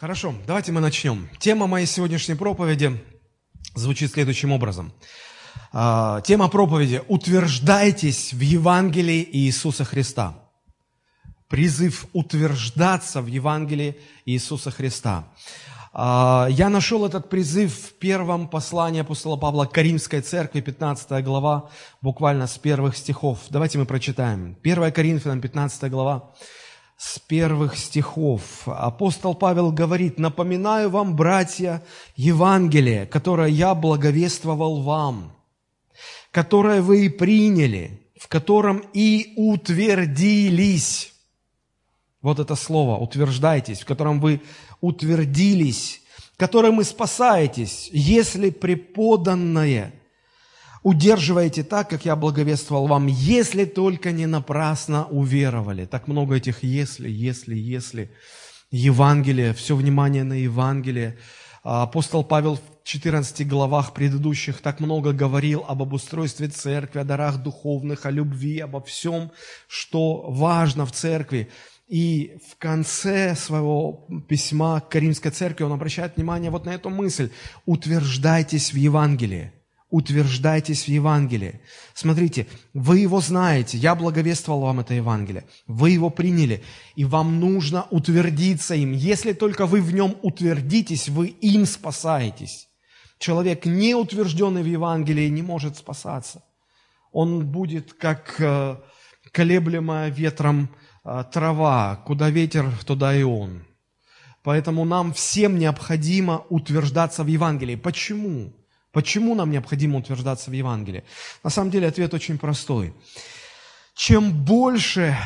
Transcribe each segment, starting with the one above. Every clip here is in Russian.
Хорошо, давайте мы начнем. Тема моей сегодняшней проповеди звучит следующим образом. А, тема проповеди «Утверждайтесь в Евангелии Иисуса Христа». Призыв утверждаться в Евангелии Иисуса Христа. А, я нашел этот призыв в первом послании апостола Павла к Каримской церкви, 15 глава, буквально с первых стихов. Давайте мы прочитаем. 1 Коринфянам, 15 глава, с первых стихов. Апостол Павел говорит, «Напоминаю вам, братья, Евангелие, которое я благовествовал вам, которое вы и приняли, в котором и утвердились». Вот это слово «утверждайтесь», в котором вы утвердились, которым и спасаетесь, если преподанное удерживаете так, как я благовествовал вам, если только не напрасно уверовали. Так много этих «если», «если», «если». Евангелие, все внимание на Евангелие. Апостол Павел в 14 главах предыдущих так много говорил об обустройстве церкви, о дарах духовных, о любви, обо всем, что важно в церкви. И в конце своего письма к Каримской церкви он обращает внимание вот на эту мысль. Утверждайтесь в Евангелии утверждайтесь в Евангелии. Смотрите, вы его знаете, я благовествовал вам это Евангелие, вы его приняли, и вам нужно утвердиться им. Если только вы в нем утвердитесь, вы им спасаетесь. Человек, не утвержденный в Евангелии, не может спасаться. Он будет как э, колеблемая ветром э, трава, куда ветер, туда и он. Поэтому нам всем необходимо утверждаться в Евангелии. Почему? Почему нам необходимо утверждаться в Евангелии? На самом деле ответ очень простой. Чем больше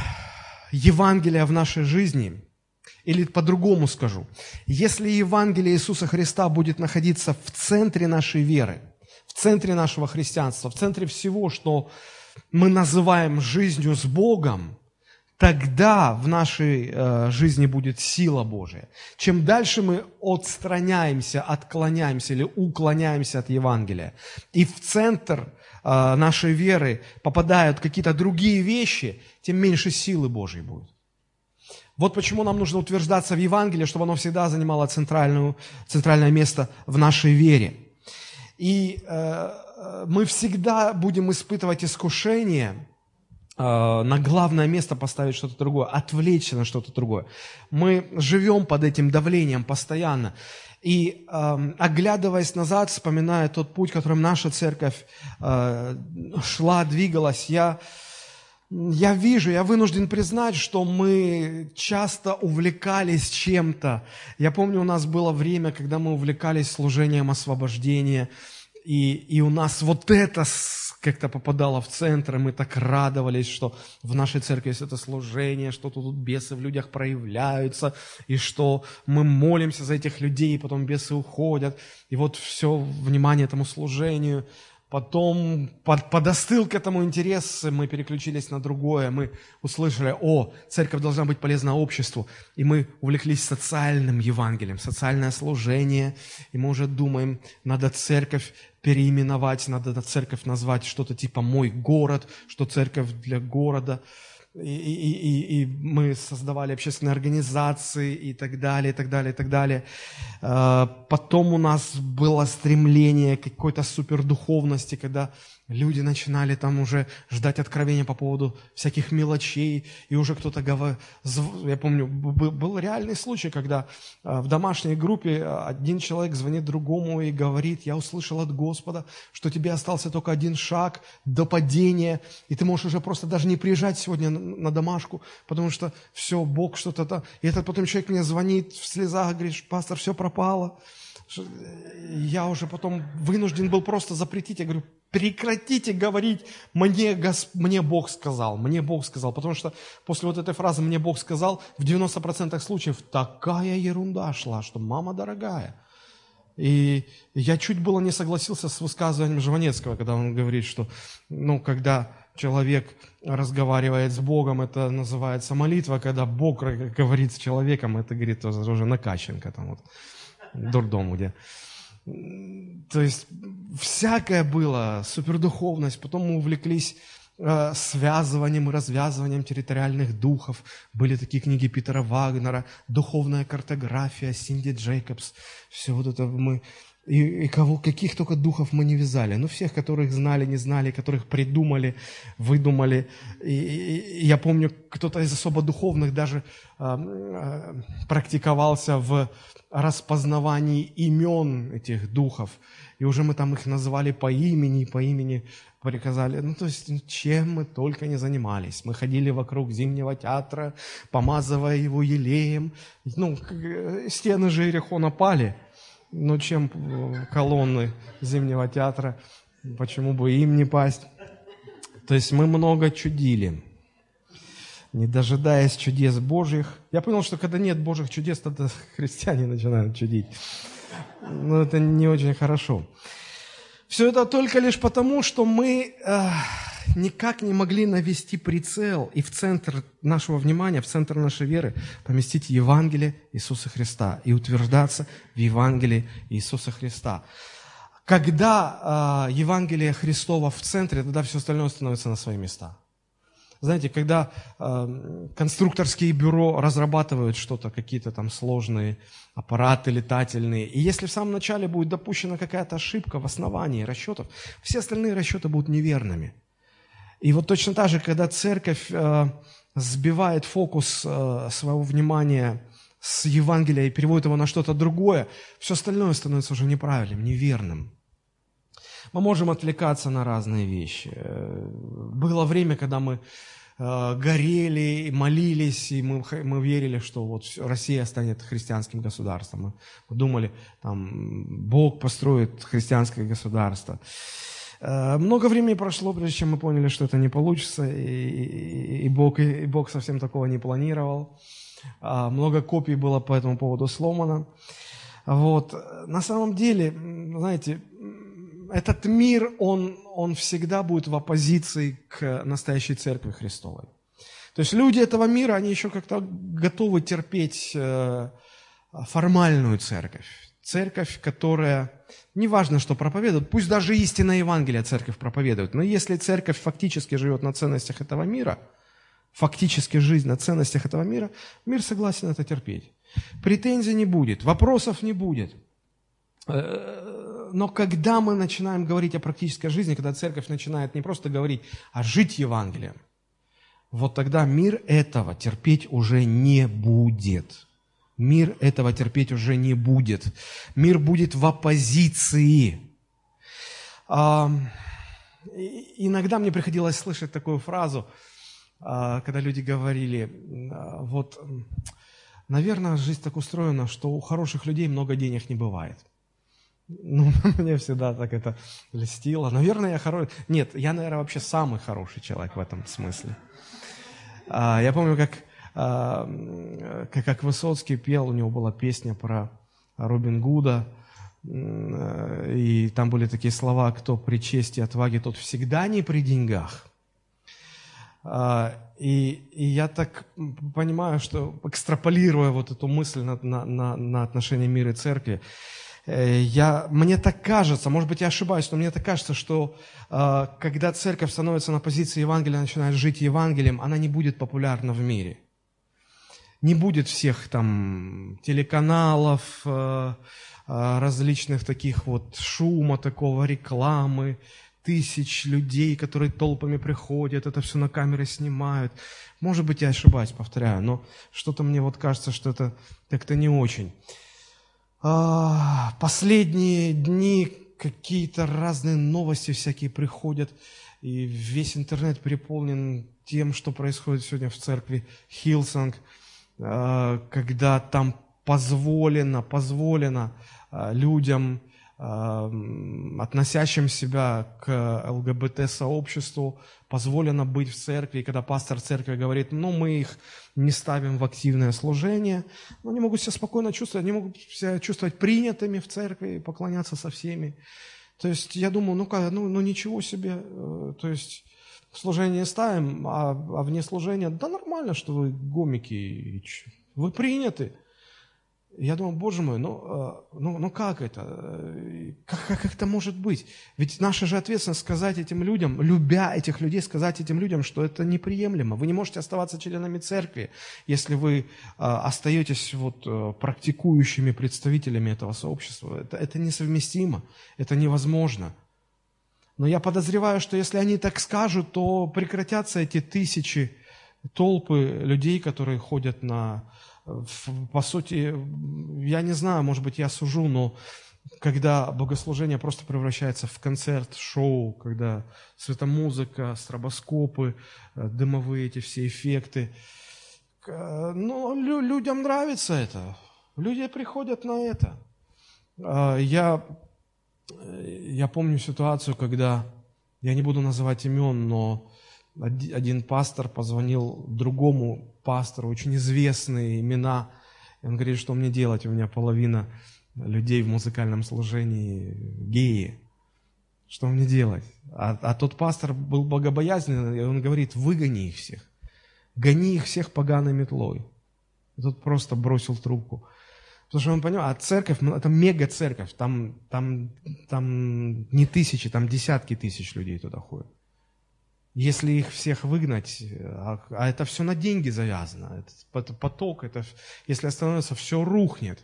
Евангелия в нашей жизни, или по-другому скажу, если Евангелие Иисуса Христа будет находиться в центре нашей веры, в центре нашего христианства, в центре всего, что мы называем жизнью с Богом, тогда в нашей э, жизни будет сила Божия. Чем дальше мы отстраняемся, отклоняемся или уклоняемся от Евангелия, и в центр э, нашей веры попадают какие-то другие вещи, тем меньше силы Божьей будет. Вот почему нам нужно утверждаться в Евангелии, чтобы оно всегда занимало центральную, центральное место в нашей вере. И э, э мы всегда будем испытывать искушение – на главное место поставить что-то другое, отвлечься на что-то другое. Мы живем под этим давлением постоянно. И э, оглядываясь назад, вспоминая тот путь, которым наша церковь э, шла, двигалась, я, я вижу, я вынужден признать, что мы часто увлекались чем-то. Я помню, у нас было время, когда мы увлекались служением освобождения, и, и у нас вот это как-то попадало в центр, и мы так радовались, что в нашей церкви есть это служение, что тут бесы в людях проявляются, и что мы молимся за этих людей, и потом бесы уходят, и вот все внимание этому служению – Потом под, подостыл к этому интерес, мы переключились на другое. Мы услышали, о, церковь должна быть полезна обществу. И мы увлеклись социальным Евангелием, социальное служение. И мы уже думаем, надо церковь переименовать, надо церковь назвать что-то типа «мой город», что церковь для города – и, и, и, и мы создавали общественные организации и так далее, и так далее, и так далее. А, потом у нас было стремление к какой-то супердуховности, когда Люди начинали там уже ждать откровения по поводу всяких мелочей, и уже кто-то говорил, я помню, был реальный случай, когда а, в домашней группе один человек звонит другому и говорит, я услышал от Господа, что тебе остался только один шаг до падения, и ты можешь уже просто даже не приезжать сегодня на домашку, потому что все, Бог что-то там. И этот потом человек мне звонит в слезах, говорит, пастор, все пропало. Я уже потом вынужден был просто запретить. Я говорю, прекратите говорить, мне, Гос... мне Бог сказал, мне Бог сказал. Потому что после вот этой фразы «мне Бог сказал» в 90% случаев такая ерунда шла, что «мама дорогая». И я чуть было не согласился с высказыванием Жванецкого, когда он говорит, что ну, когда человек разговаривает с Богом, это называется молитва, когда Бог говорит с человеком, это, говорит, уже накачанка там вот, дурдом где. То есть всякое было, супердуховность. Потом мы увлеклись э, связыванием и развязыванием территориальных духов. Были такие книги Питера Вагнера, «Духовная картография», Синди Джейкобс. Все вот это мы и, и кого, каких только духов мы не вязали. Ну, всех, которых знали, не знали, которых придумали, выдумали. И, и, и я помню, кто-то из особо духовных даже э, э, практиковался в распознавании имен этих духов. И уже мы там их называли по имени, по имени приказали. Ну, то есть, чем мы только не занимались. Мы ходили вокруг Зимнего театра, помазывая его елеем. Ну, стены же Иерихона пали – ну, чем колонны Зимнего театра, почему бы им не пасть? То есть мы много чудили, не дожидаясь чудес Божьих. Я понял, что когда нет Божьих чудес, тогда христиане начинают чудить. Но это не очень хорошо. Все это только лишь потому, что мы э, никак не могли навести прицел и в центр нашего внимания, в центр нашей веры поместить Евангелие Иисуса Христа и утверждаться в Евангелии Иисуса Христа. Когда э, Евангелие Христова в центре, тогда все остальное становится на свои места. Знаете, когда э, конструкторские бюро разрабатывают что-то, какие-то там сложные аппараты летательные, и если в самом начале будет допущена какая-то ошибка в основании расчетов, все остальные расчеты будут неверными. И вот точно так же, когда церковь э, сбивает фокус э, своего внимания с Евангелия и переводит его на что-то другое, все остальное становится уже неправильным, неверным. Мы можем отвлекаться на разные вещи. Э, было время, когда мы горели, молились, и мы, мы верили, что вот Россия станет христианским государством. Мы думали, там, Бог построит христианское государство. Э, много времени прошло, прежде чем мы поняли, что это не получится, и, и, и, Бог, и Бог совсем такого не планировал. А, много копий было по этому поводу сломано. Вот. На самом деле, знаете, этот мир, он, он всегда будет в оппозиции к настоящей церкви Христовой. То есть люди этого мира, они еще как-то готовы терпеть э, формальную церковь. Церковь, которая, неважно, что проповедует, пусть даже истинное Евангелие церковь проповедует, но если церковь фактически живет на ценностях этого мира, фактически жизнь на ценностях этого мира, мир согласен это терпеть. Претензий не будет, вопросов не будет. Э, но когда мы начинаем говорить о практической жизни, когда церковь начинает не просто говорить, а жить Евангелием, вот тогда мир этого терпеть уже не будет. Мир этого терпеть уже не будет. Мир будет в оппозиции. А, иногда мне приходилось слышать такую фразу, а, когда люди говорили, а, вот, наверное, жизнь так устроена, что у хороших людей много денег не бывает. Ну, мне всегда так это льстило. Наверное, я хороший. Нет, я, наверное, вообще самый хороший человек в этом смысле. Я помню, как как Высоцкий пел, у него была песня про Робин Гуда, и там были такие слова, кто при чести и отваге, тот всегда не при деньгах. А, и, и я так понимаю, что экстраполируя вот эту мысль на, на, на, отношение мира и церкви, э, я, мне так кажется, может быть, я ошибаюсь, но мне так кажется, что э, когда церковь становится на позиции Евангелия, начинает жить Евангелием, она не будет популярна в мире не будет всех там телеканалов, э, э, различных таких вот шума такого, рекламы, тысяч людей, которые толпами приходят, это все на камеры снимают. Может быть, я ошибаюсь, повторяю, но что-то мне вот кажется, что это как-то не очень. А, последние дни какие-то разные новости всякие приходят, и весь интернет переполнен тем, что происходит сегодня в церкви Hillsong – когда там позволено, позволено э, людям, э, относящим себя к ЛГБТ-сообществу, позволено быть в церкви, и когда пастор церкви говорит, ну, мы их не ставим в активное служение, но они могут себя спокойно чувствовать, они могут себя чувствовать принятыми в церкви, поклоняться со всеми. То есть я думаю, ну, ну, ну ничего себе, то есть служение ставим, а, а вне служения, да нормально, что вы гомики, вы приняты. Я думал, боже мой, ну, э, ну, ну как это? Э, как, как это может быть? Ведь наша же ответственность сказать этим людям, любя этих людей, сказать этим людям, что это неприемлемо. Вы не можете оставаться членами церкви, если вы э, остаетесь вот практикующими представителями этого сообщества. Это, это несовместимо, это невозможно. Но я подозреваю, что если они так скажут, то прекратятся эти тысячи, толпы людей, которые ходят на по сути, я не знаю, может быть, я сужу, но когда богослужение просто превращается в концерт, шоу, когда светомузыка, стробоскопы, э, дымовые эти все эффекты, ну, людям нравится это. Люди приходят на это. А, я, э, я помню ситуацию, когда, я не буду называть имен, но один пастор позвонил другому пастору, очень известные имена. И он говорит, что мне делать? У меня половина людей в музыкальном служении геи. Что мне делать? А, а тот пастор был богобоязненный, и он говорит, выгони их всех. Гони их всех поганой метлой. И тот просто бросил трубку. Потому что он понял, а церковь, ну, это мега-церковь, там, там, там не тысячи, там десятки тысяч людей туда ходят. Если их всех выгнать, а, а это все на деньги завязано, это поток, это, если остановится, все рухнет.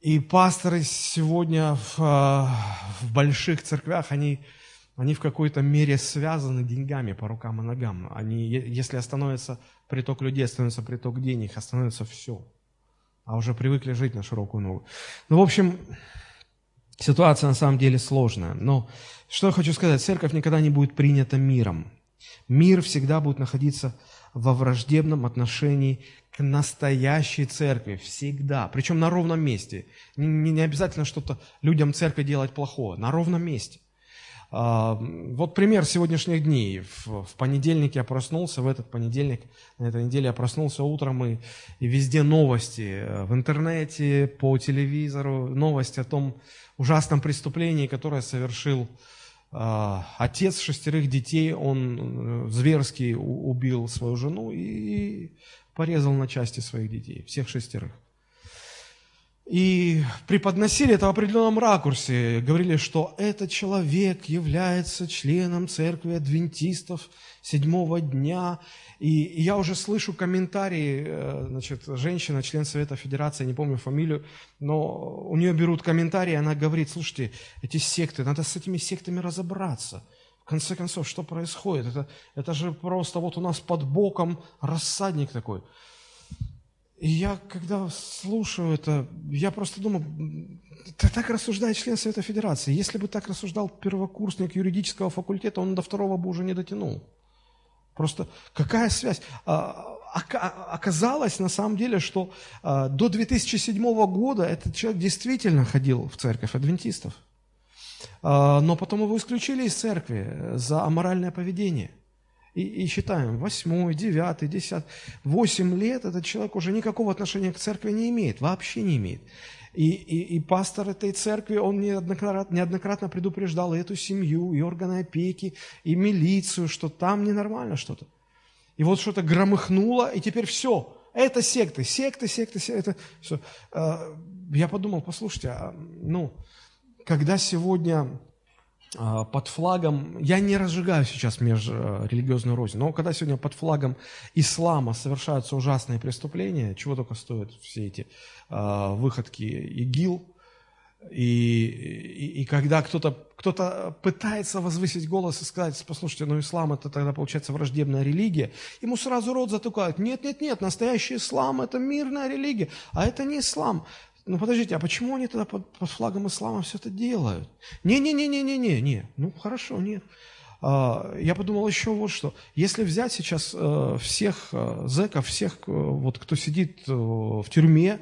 И пасторы сегодня в, а, в больших церквях, они, они в какой-то мере связаны деньгами по рукам и ногам. Они, если остановится приток людей, остановится приток денег, остановится все. А уже привыкли жить на широкую ногу. Ну, в общем, Ситуация на самом деле сложная. Но что я хочу сказать, церковь никогда не будет принята миром. Мир всегда будет находиться во враждебном отношении к настоящей церкви. Всегда. Причем на ровном месте. Не, не обязательно что-то людям церкви делать плохое. На ровном месте. А, вот пример сегодняшних дней. В, понедельник я проснулся, в этот понедельник, на этой неделе я проснулся утром, и, и везде новости. В интернете, по телевизору, новости о том ужасном преступлении, которое совершил э, отец шестерых детей. Он э, зверски убил свою жену и порезал на части своих детей, всех шестерых. И преподносили это в определенном ракурсе. Говорили, что этот человек является членом церкви адвентистов седьмого дня. И, и я уже слышу комментарии, э, значит, женщина, член Совета Федерации, не помню фамилию, но у нее берут комментарии, она говорит, слушайте, эти секты, надо с этими сектами разобраться. В конце концов, что происходит? Это, это же просто вот у нас под боком рассадник такой. И я, когда слушаю это, я просто думаю, так рассуждает член Совета Федерации. Если бы так рассуждал первокурсник юридического факультета, он до второго бы уже не дотянул. Просто какая связь? А, оказалось на самом деле, что а, до 2007 года этот человек действительно ходил в церковь адвентистов. А, но потом его исключили из церкви за аморальное поведение. И, и считаем, восьмой, девятый, десятый, восемь лет этот человек уже никакого отношения к церкви не имеет, вообще не имеет. И, и, и пастор этой церкви, он неоднократно, неоднократно предупреждал и эту семью, и органы опеки, и милицию, что там ненормально что-то. И вот что-то громыхнуло, и теперь все. Это секты, секты, секты, секты. Это все. А, я подумал, послушайте, а, ну, когда сегодня под флагом, я не разжигаю сейчас межрелигиозную рознь, но когда сегодня под флагом ислама совершаются ужасные преступления, чего только стоят все эти э, выходки ИГИЛ, и, и, и когда кто-то кто пытается возвысить голос и сказать, послушайте, ну ислам это тогда получается враждебная религия, ему сразу рот затыкают, нет, нет, нет, настоящий ислам это мирная религия, а это не ислам. Ну подождите, а почему они тогда под, под флагом ислама все это делают? Не-не-не-не-не-не, не. Ну хорошо, нет. А, я подумал еще вот что. Если взять сейчас э, всех э, зэков, всех, э, вот, кто сидит в тюрьме,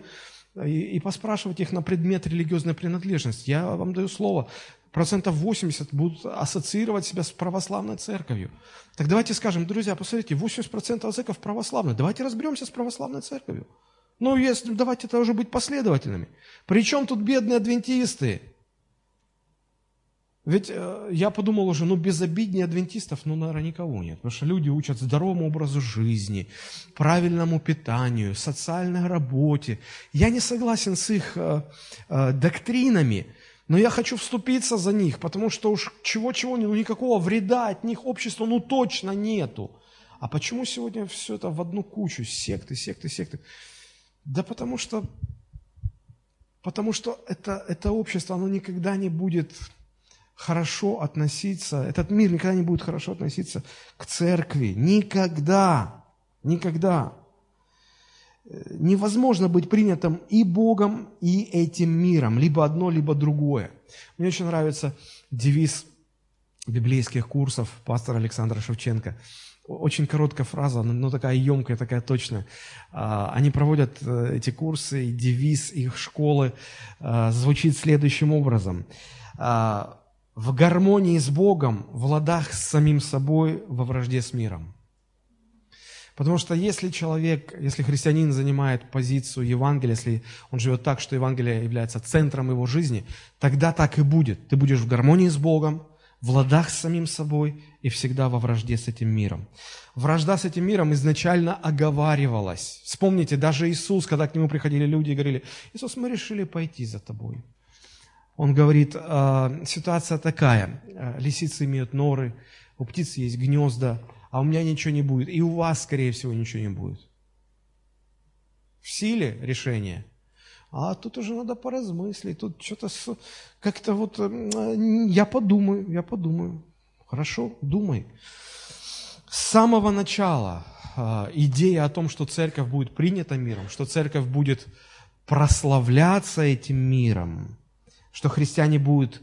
и, и поспрашивать их на предмет религиозной принадлежности, я вам даю слово, процентов 80 будут ассоциировать себя с православной церковью. Так давайте скажем, друзья, посмотрите, 80% зэков православные. Давайте разберемся с православной церковью. Ну, если, давайте тоже быть последовательными. Причем тут бедные адвентисты? Ведь э, я подумал уже, ну безобиднее адвентистов, ну, наверное, никого нет. Потому что люди учат здоровому образу жизни, правильному питанию, социальной работе. Я не согласен с их э, э, доктринами, но я хочу вступиться за них, потому что уж чего-чего, ну никакого вреда от них обществу ну точно нету. А почему сегодня все это в одну кучу? Секты, секты, секты. Да потому что, потому что это, это общество, оно никогда не будет хорошо относиться, этот мир никогда не будет хорошо относиться к церкви. Никогда. Никогда. Невозможно быть принятым и Богом, и этим миром. Либо одно, либо другое. Мне очень нравится девиз библейских курсов пастора Александра Шевченко. Очень короткая фраза, но такая емкая, такая точная. А, они проводят э, эти курсы, девиз их школы а, звучит следующим образом а, – в гармонии с Богом, в ладах с самим собой, во вражде с миром. Потому что если человек, если христианин занимает позицию Евангелия, если он живет так, что Евангелие является центром его жизни, тогда так и будет. Ты будешь в гармонии с Богом, в ладах с самим собой и всегда во вражде с этим миром. Вражда с этим миром изначально оговаривалась. Вспомните, даже Иисус, когда к нему приходили люди и говорили, Иисус, мы решили пойти за тобой. Он говорит, «А, ситуация такая, а, лисицы имеют норы, у птиц есть гнезда, а у меня ничего не будет, и у вас, скорее всего, ничего не будет. В силе решение. А тут уже надо поразмыслить, тут что-то как-то вот, я подумаю, я подумаю. Хорошо, думай. С самого начала а, идея о том, что церковь будет принята миром, что церковь будет прославляться этим миром, что христиане будут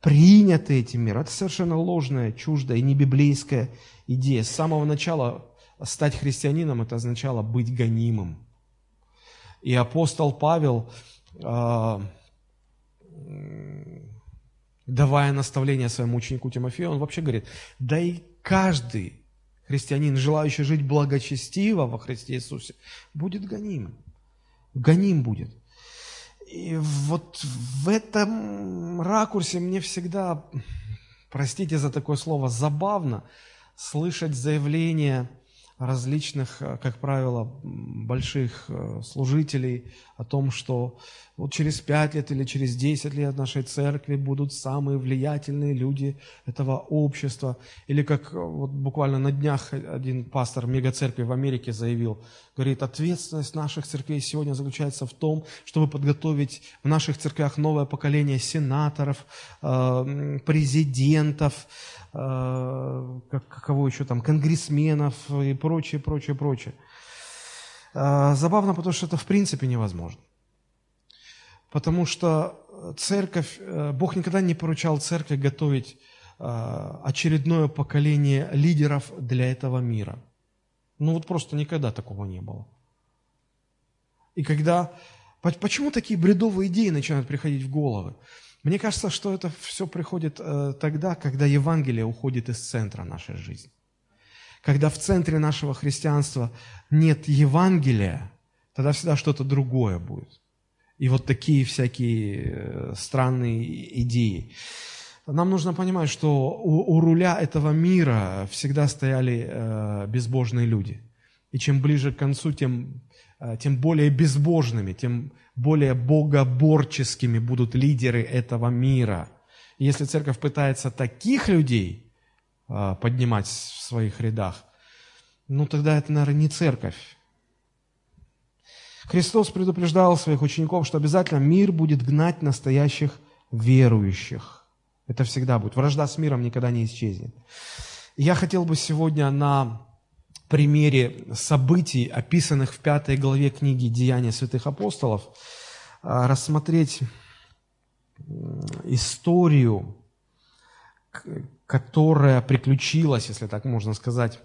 приняты этим миром. Это совершенно ложная, чуждая и небиблейская идея. С самого начала стать христианином – это означало быть гонимым. И апостол Павел, а, давая наставление своему ученику Тимофею, он вообще говорит, да и каждый христианин, желающий жить благочестиво во Христе Иисусе, будет гоним. Гоним будет. И вот в этом ракурсе мне всегда, простите за такое слово, забавно слышать заявления различных, э, как правило, больших э, служителей о том, что вот через пять лет или через десять лет в нашей церкви будут самые влиятельные люди этого общества. Или как э, вот буквально на днях один пастор мегацеркви в Америке заявил, говорит, ответственность наших церквей сегодня заключается в том, чтобы подготовить в наших церквях новое поколение сенаторов, президентов, Э, как, кого еще там, конгрессменов и прочее, прочее, прочее. Э, забавно, потому что это в принципе невозможно. Потому что церковь, э, Бог никогда не поручал церкви готовить очередное поколение лидеров для этого мира. Ну вот просто никогда такого не было. И когда... Почему такие бредовые идеи начинают приходить в головы? Мне кажется, что это все приходит э, тогда, когда Евангелие уходит из центра нашей жизни. Когда в центре нашего христианства нет Евангелия, тогда всегда что-то другое будет. И вот такие всякие э, странные идеи. Нам нужно понимать, что у, у руля этого мира всегда стояли э, безбожные люди. И чем ближе к концу, тем, э, тем более безбожными, тем более богоборческими будут лидеры этого мира. И если церковь пытается таких людей а, поднимать в своих рядах, ну тогда это, наверное, не церковь. Христос предупреждал своих учеников, что обязательно мир будет гнать настоящих верующих. Это всегда будет. Вражда с миром никогда не исчезнет. Я хотел бы сегодня на примере событий, описанных в пятой главе книги «Деяния святых апостолов», а, рассмотреть историю, которая приключилась, если так можно сказать,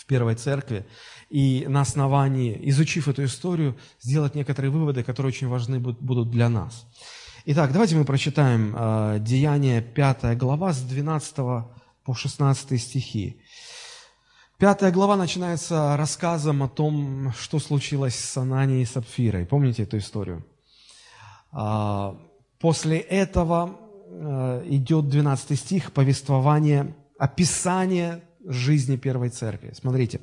в Первой Церкви, и на основании, изучив эту историю, сделать некоторые выводы, которые очень важны будут для нас. Итак, давайте мы прочитаем э, Деяние 5 глава с 12 по 16 стихи. Пятая глава начинается рассказом о том, что случилось с Ананией и Сапфирой. Помните эту историю? А, после этого э, идет 12 стих, повествование, описание жизни первой церкви. Смотрите,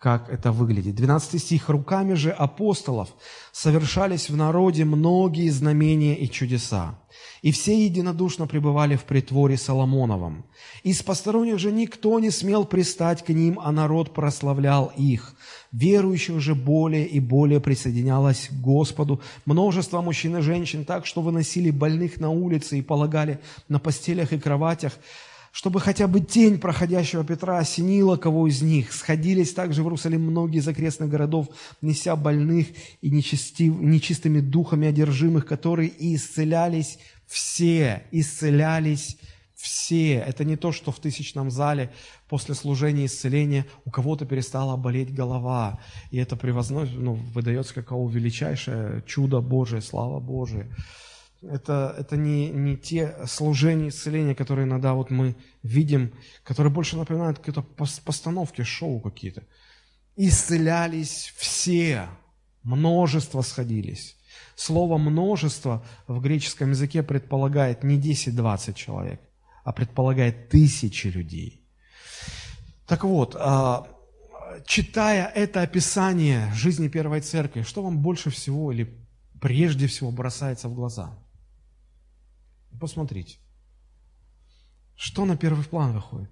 как это выглядит. 12 стих. «Руками же апостолов совершались в народе многие знамения и чудеса, и все единодушно пребывали в притворе Соломоновом. Из посторонних же никто не смел пристать к ним, а народ прославлял их. Верующих же более и более присоединялось к Господу. Множество мужчин и женщин так, что выносили больных на улицы и полагали на постелях и кроватях, чтобы хотя бы тень проходящего Петра осенила кого из них. Сходились также в Иерусалим многие из окрестных городов, неся больных и нечистив, нечистыми духами одержимых, которые и исцелялись все, исцелялись все. Это не то, что в тысячном зале после служения исцеления у кого-то перестала болеть голова. И это превозносит, ну, выдается как величайшее чудо Божие, слава Божия. Это, это не, не те служения исцеления, которые иногда вот мы видим, которые больше напоминают какие-то постановки, шоу какие-то. Исцелялись все, множество сходились. Слово «множество» в греческом языке предполагает не 10-20 человек, а предполагает тысячи людей. Так вот, а, читая это описание жизни Первой Церкви, что вам больше всего или прежде всего бросается в глаза? Посмотрите. Что на первый план выходит?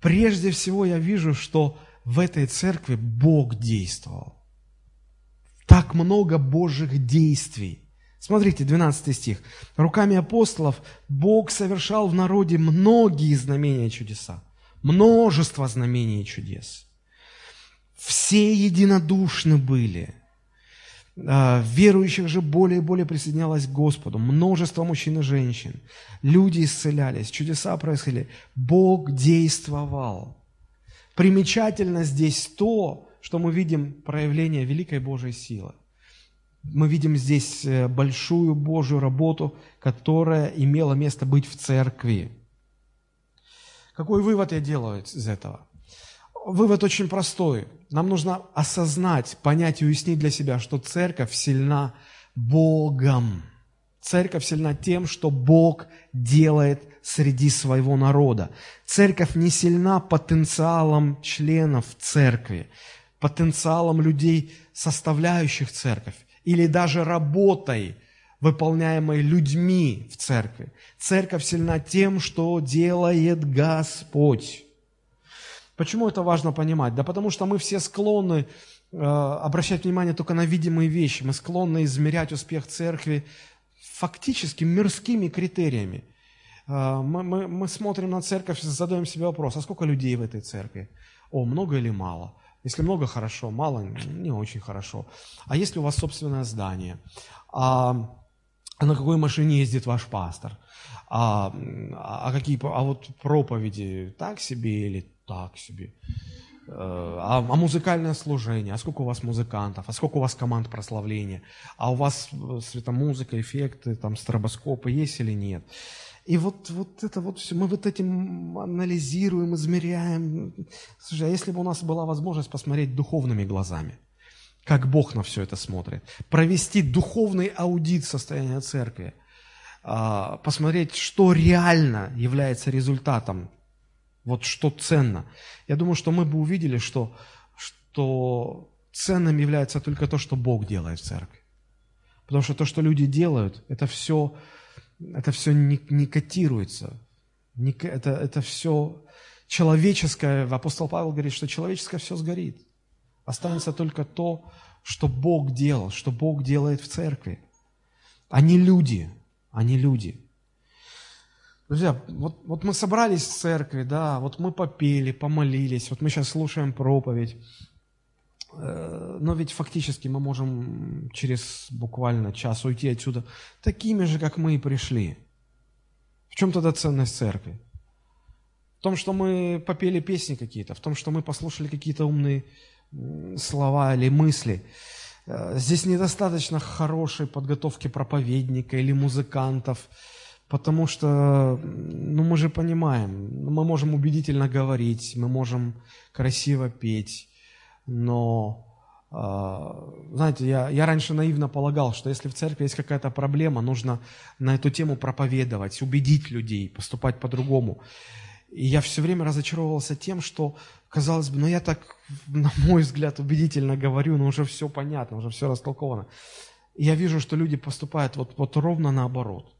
Прежде всего я вижу, что в этой церкви Бог действовал так много Божьих действий. Смотрите, 12 стих. «Руками апостолов Бог совершал в народе многие знамения и чудеса». Множество знамений и чудес. Все единодушны были. А, верующих же более и более присоединялось к Господу. Множество мужчин и женщин. Люди исцелялись, чудеса происходили. Бог действовал. Примечательно здесь то, что мы видим проявление великой Божьей силы. Мы видим здесь э, большую Божью работу, которая имела место быть в церкви. Какой вывод я делаю из этого? Вывод очень простой. Нам нужно осознать, понять и уяснить для себя, что церковь сильна Богом. Церковь сильна тем, что Бог делает среди своего народа. Церковь не сильна потенциалом членов церкви потенциалом людей, составляющих церковь, или даже работой, выполняемой людьми в церкви. Церковь сильна тем, что делает Господь. Почему это важно понимать? Да потому что мы все склонны э, обращать внимание только на видимые вещи. Мы склонны измерять успех церкви фактически мирскими критериями. Э, мы, мы, мы смотрим на церковь, задаем себе вопрос, а сколько людей в этой церкви? О, много или мало? Если много, хорошо, мало, не очень хорошо. А если у вас собственное здание? А, а на какой машине ездит ваш пастор? А, а, какие, а вот проповеди так себе или так себе? Э, а, а музыкальное служение, а сколько у вас музыкантов, а сколько у вас команд прославления, а у вас э, светомузыка, эффекты, там стробоскопы есть или нет? И вот, вот это вот все, мы вот этим анализируем, измеряем. Слушай, а если бы у нас была возможность посмотреть духовными глазами, как Бог на все это смотрит, провести духовный аудит состояния церкви, а, посмотреть, что реально является результатом, вот что ценно. Я думаю, что мы бы увидели, что, что ценным является только то, что Бог делает в церкви. Потому что то, что люди делают, это все это все не, не котируется. Не, это, это все человеческое. Апостол Павел говорит, что человеческое все сгорит. Останется только то, что Бог делал, что Бог делает в церкви. Они люди, они люди. Друзья, вот, вот мы собрались в церкви, да, вот мы попели, помолились, вот мы сейчас слушаем проповедь. Э, но ведь фактически мы можем через буквально час уйти отсюда такими же, как мы и пришли. В чем тогда ценность церкви? В том, что мы попели песни какие-то, в том, что мы послушали какие-то умные слова или мысли. Э, здесь недостаточно хорошей подготовки проповедника или музыкантов, потому что ну, мы же понимаем, мы можем убедительно говорить, мы можем красиво петь, но А, знаете, я, я раньше наивно полагал, что если в церкви есть какая-то проблема, нужно на эту тему проповедовать, убедить людей, поступать по-другому. И я все время разочаровывался тем, что, казалось бы, ну я так, на мой взгляд, убедительно говорю, но уже все понятно, уже все растолковано. И я вижу, что люди поступают вот, вот ровно наоборот.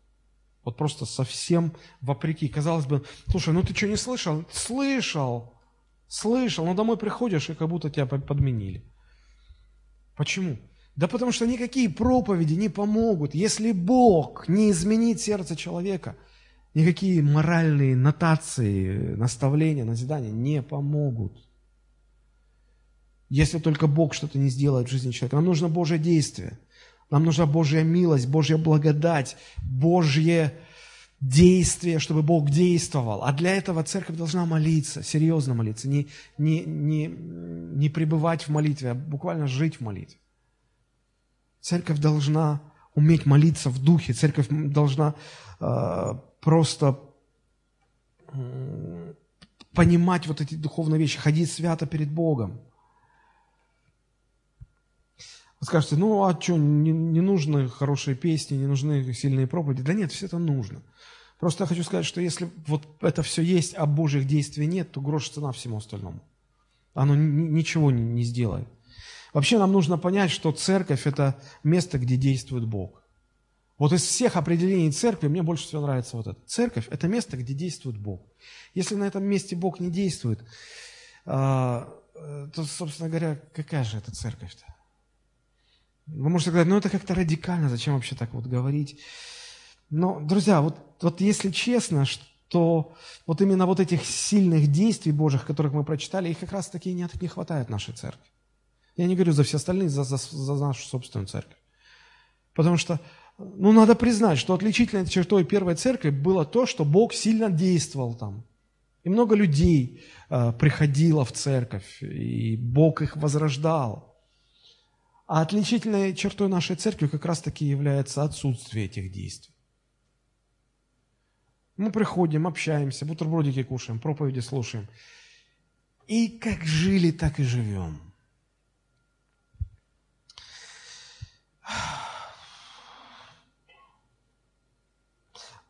Вот просто совсем вопреки. Казалось бы, слушай, ну ты что, не слышал? Слышал, слышал, но домой приходишь, и как будто тебя подменили. Почему? Да потому что никакие проповеди не помогут. Если Бог не изменит сердце человека, никакие моральные нотации, наставления, назидания не помогут. Если только Бог что-то не сделает в жизни человека. Нам нужно Божье действие. Нам нужна Божья милость, Божья благодать, Божье действие, чтобы Бог действовал. А для этого церковь должна молиться, серьезно молиться, не, не, не, не пребывать в молитве, а буквально жить в молитве. Церковь должна уметь молиться в духе, церковь должна э, просто понимать вот эти духовные вещи, ходить свято перед Богом. Вы скажете, ну а что, не, не нужны хорошие песни, не нужны сильные проповеди? Да нет, все это нужно. Просто я хочу сказать, что если вот это все есть, а Божьих действий нет, то грош цена всему остальному. Оно ничего не сделает. Вообще нам нужно понять, что церковь – это место, где действует Бог. Вот из всех определений церкви мне больше всего нравится вот это. Церковь – это место, где действует Бог. Если на этом месте Бог не действует, а, то, собственно говоря, какая же это церковь-то? Вы можете сказать, ну это как-то радикально, зачем вообще так вот говорить? Но, друзья, вот, вот если честно, что вот именно вот этих сильных действий Божьих, которых мы прочитали, их как раз таки не, не хватает нашей церкви. Я не говорю за все остальные, за, за, за нашу собственную церковь. Потому что, ну, надо признать, что отличительной чертой первой церкви было то, что Бог сильно действовал там. И много людей э, приходило в церковь, и Бог их возрождал. А отличительной чертой нашей церкви как раз-таки является отсутствие этих действий. Мы приходим, общаемся, бутербродики кушаем, проповеди слушаем. И как жили, так и живем.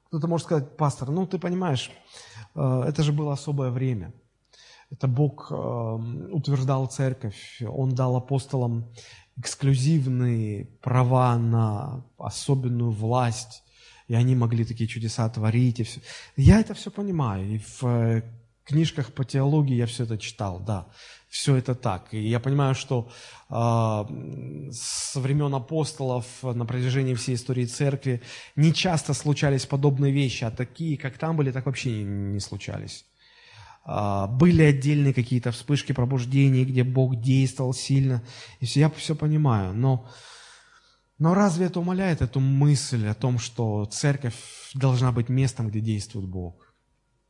Кто-то может сказать, пастор, ну ты понимаешь, э, это же было особое время. Это Бог э, утверждал церковь, Он дал апостолам эксклюзивные права на особенную власть, и они могли такие чудеса творить. И все. Я это все понимаю, и в э, книжках по теологии я все это читал, да, все это так. И я понимаю, что э, со времен апостолов на протяжении всей истории церкви не часто случались подобные вещи, а такие, как там были, так вообще не, не случались. Э, были отдельные какие-то вспышки пробуждений, где Бог действовал сильно, и все, я все понимаю, но но разве это умаляет эту мысль о том, что церковь должна быть местом, где действует Бог?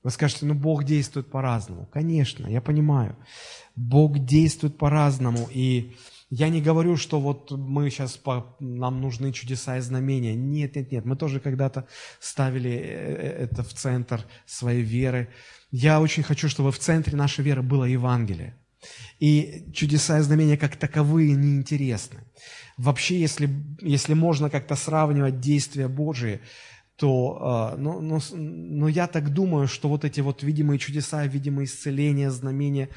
Вы скажете, ну Бог действует по-разному. Конечно, я понимаю. Бог действует по-разному. И я не говорю, что вот мы сейчас, по, нам нужны чудеса и знамения. Нет, нет, нет. Мы тоже когда-то ставили э, э, это в центр своей веры. Я очень хочу, чтобы в центре нашей веры было Евангелие. И чудеса и знамения как таковые неинтересны. Вообще, если, если можно как-то сравнивать действия Божии, то, но, но, но я так думаю, что вот эти вот видимые чудеса, видимые исцеления, знамения,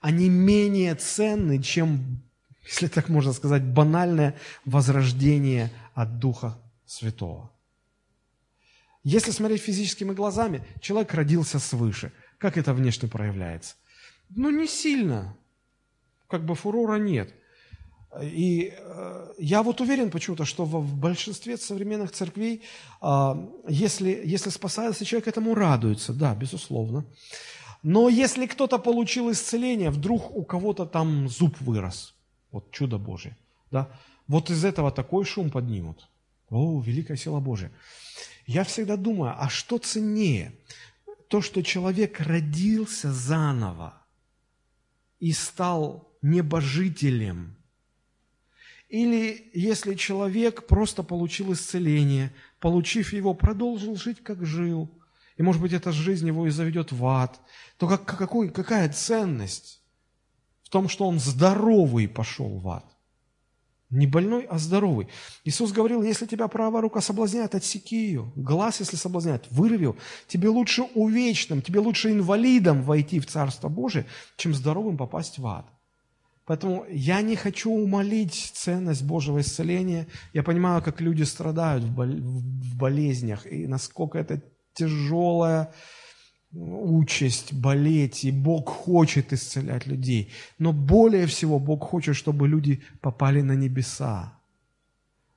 они менее ценны, чем, если так можно сказать, банальное возрождение от Духа Святого. Если смотреть физическими глазами, человек родился свыше. Как это внешне проявляется? Ну, не сильно. Как бы фурора нет. И э, я вот уверен почему-то, что в большинстве современных церквей, э, если, если спасается человек, этому радуется, да, безусловно. Но если кто-то получил исцеление, вдруг у кого-то там зуб вырос, вот чудо Божие, да, вот из этого такой шум поднимут. О, великая сила Божия. Я всегда думаю, а что ценнее? То, что человек родился заново и стал небожителем – или если человек просто получил исцеление, получив его, продолжил жить, как жил, и, может быть, эта жизнь его и заведет в ад, то как, какой, какая ценность том, что он здоровый пошел в ад. Не больной, а здоровый. Иисус говорил, если тебя правая рука соблазняет, отсеки ее. Глаз, если соблазняет, вырви его. Тебе лучше увечным, тебе лучше инвалидом войти в Царство Божие, чем здоровым попасть в ад. Поэтому я не хочу умолить ценность Божьего исцеления. Я понимаю, как люди страдают в болезнях, и насколько это тяжелая участь болеть, и Бог хочет исцелять людей. Но более всего Бог хочет, чтобы люди попали на небеса.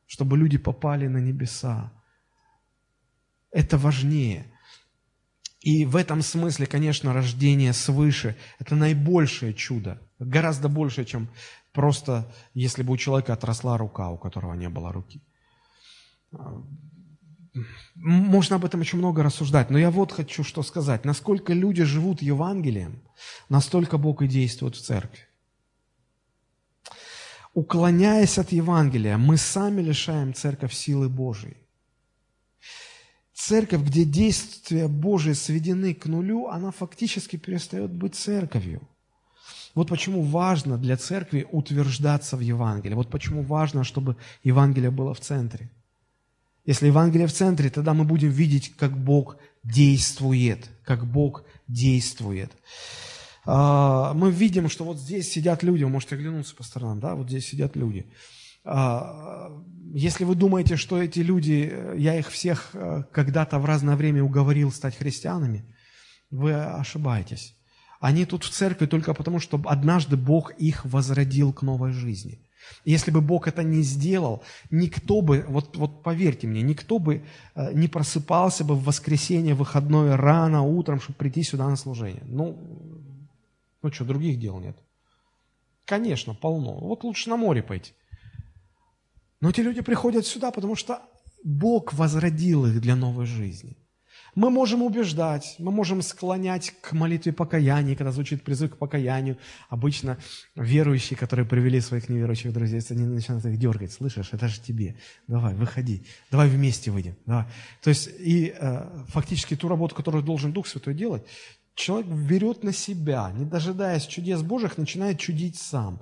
Чтобы люди попали на небеса. Это важнее. И в этом смысле, конечно, рождение свыше – это наибольшее чудо. Гораздо больше, чем просто, если бы у человека отросла рука, у которого не было руки. Можно об этом еще много рассуждать, но я вот хочу что сказать. Насколько люди живут Евангелием, настолько Бог и действует в церкви. Уклоняясь от Евангелия, мы сами лишаем церковь силы Божией. Церковь, где действия Божии сведены к нулю, она фактически перестает быть церковью. Вот почему важно для церкви утверждаться в Евангелии. Вот почему важно, чтобы Евангелие было в центре. Если Евангелие в центре, тогда мы будем видеть, как Бог действует, как Бог действует. А, мы видим, что вот здесь сидят люди, вы можете оглянуться по сторонам, да, вот здесь сидят люди. А, если вы думаете, что эти люди, я их всех э, когда-то в разное время уговорил стать христианами, вы ошибаетесь. Они тут в церкви только потому, что однажды Бог их возродил к новой жизни – если бы Бог это не сделал, никто бы, вот, вот поверьте мне, никто бы э, не просыпался бы в воскресенье, выходное, рано, утром, чтобы прийти сюда на служение. Ну, ну что, других дел нет? Конечно, полно. Вот лучше на море пойти. Но эти люди приходят сюда, потому что Бог возродил их для новой жизни. Мы можем убеждать, мы можем склонять к молитве покаяния, когда звучит призыв к покаянию. Обычно верующие, которые привели своих неверующих друзей, они начинают их дергать. Слышишь, это же тебе. Давай, выходи. Давай вместе выйдем. Давай. То есть и э, фактически ту работу, которую должен Дух Святой делать, человек берет на себя, не дожидаясь чудес Божьих, начинает чудить сам.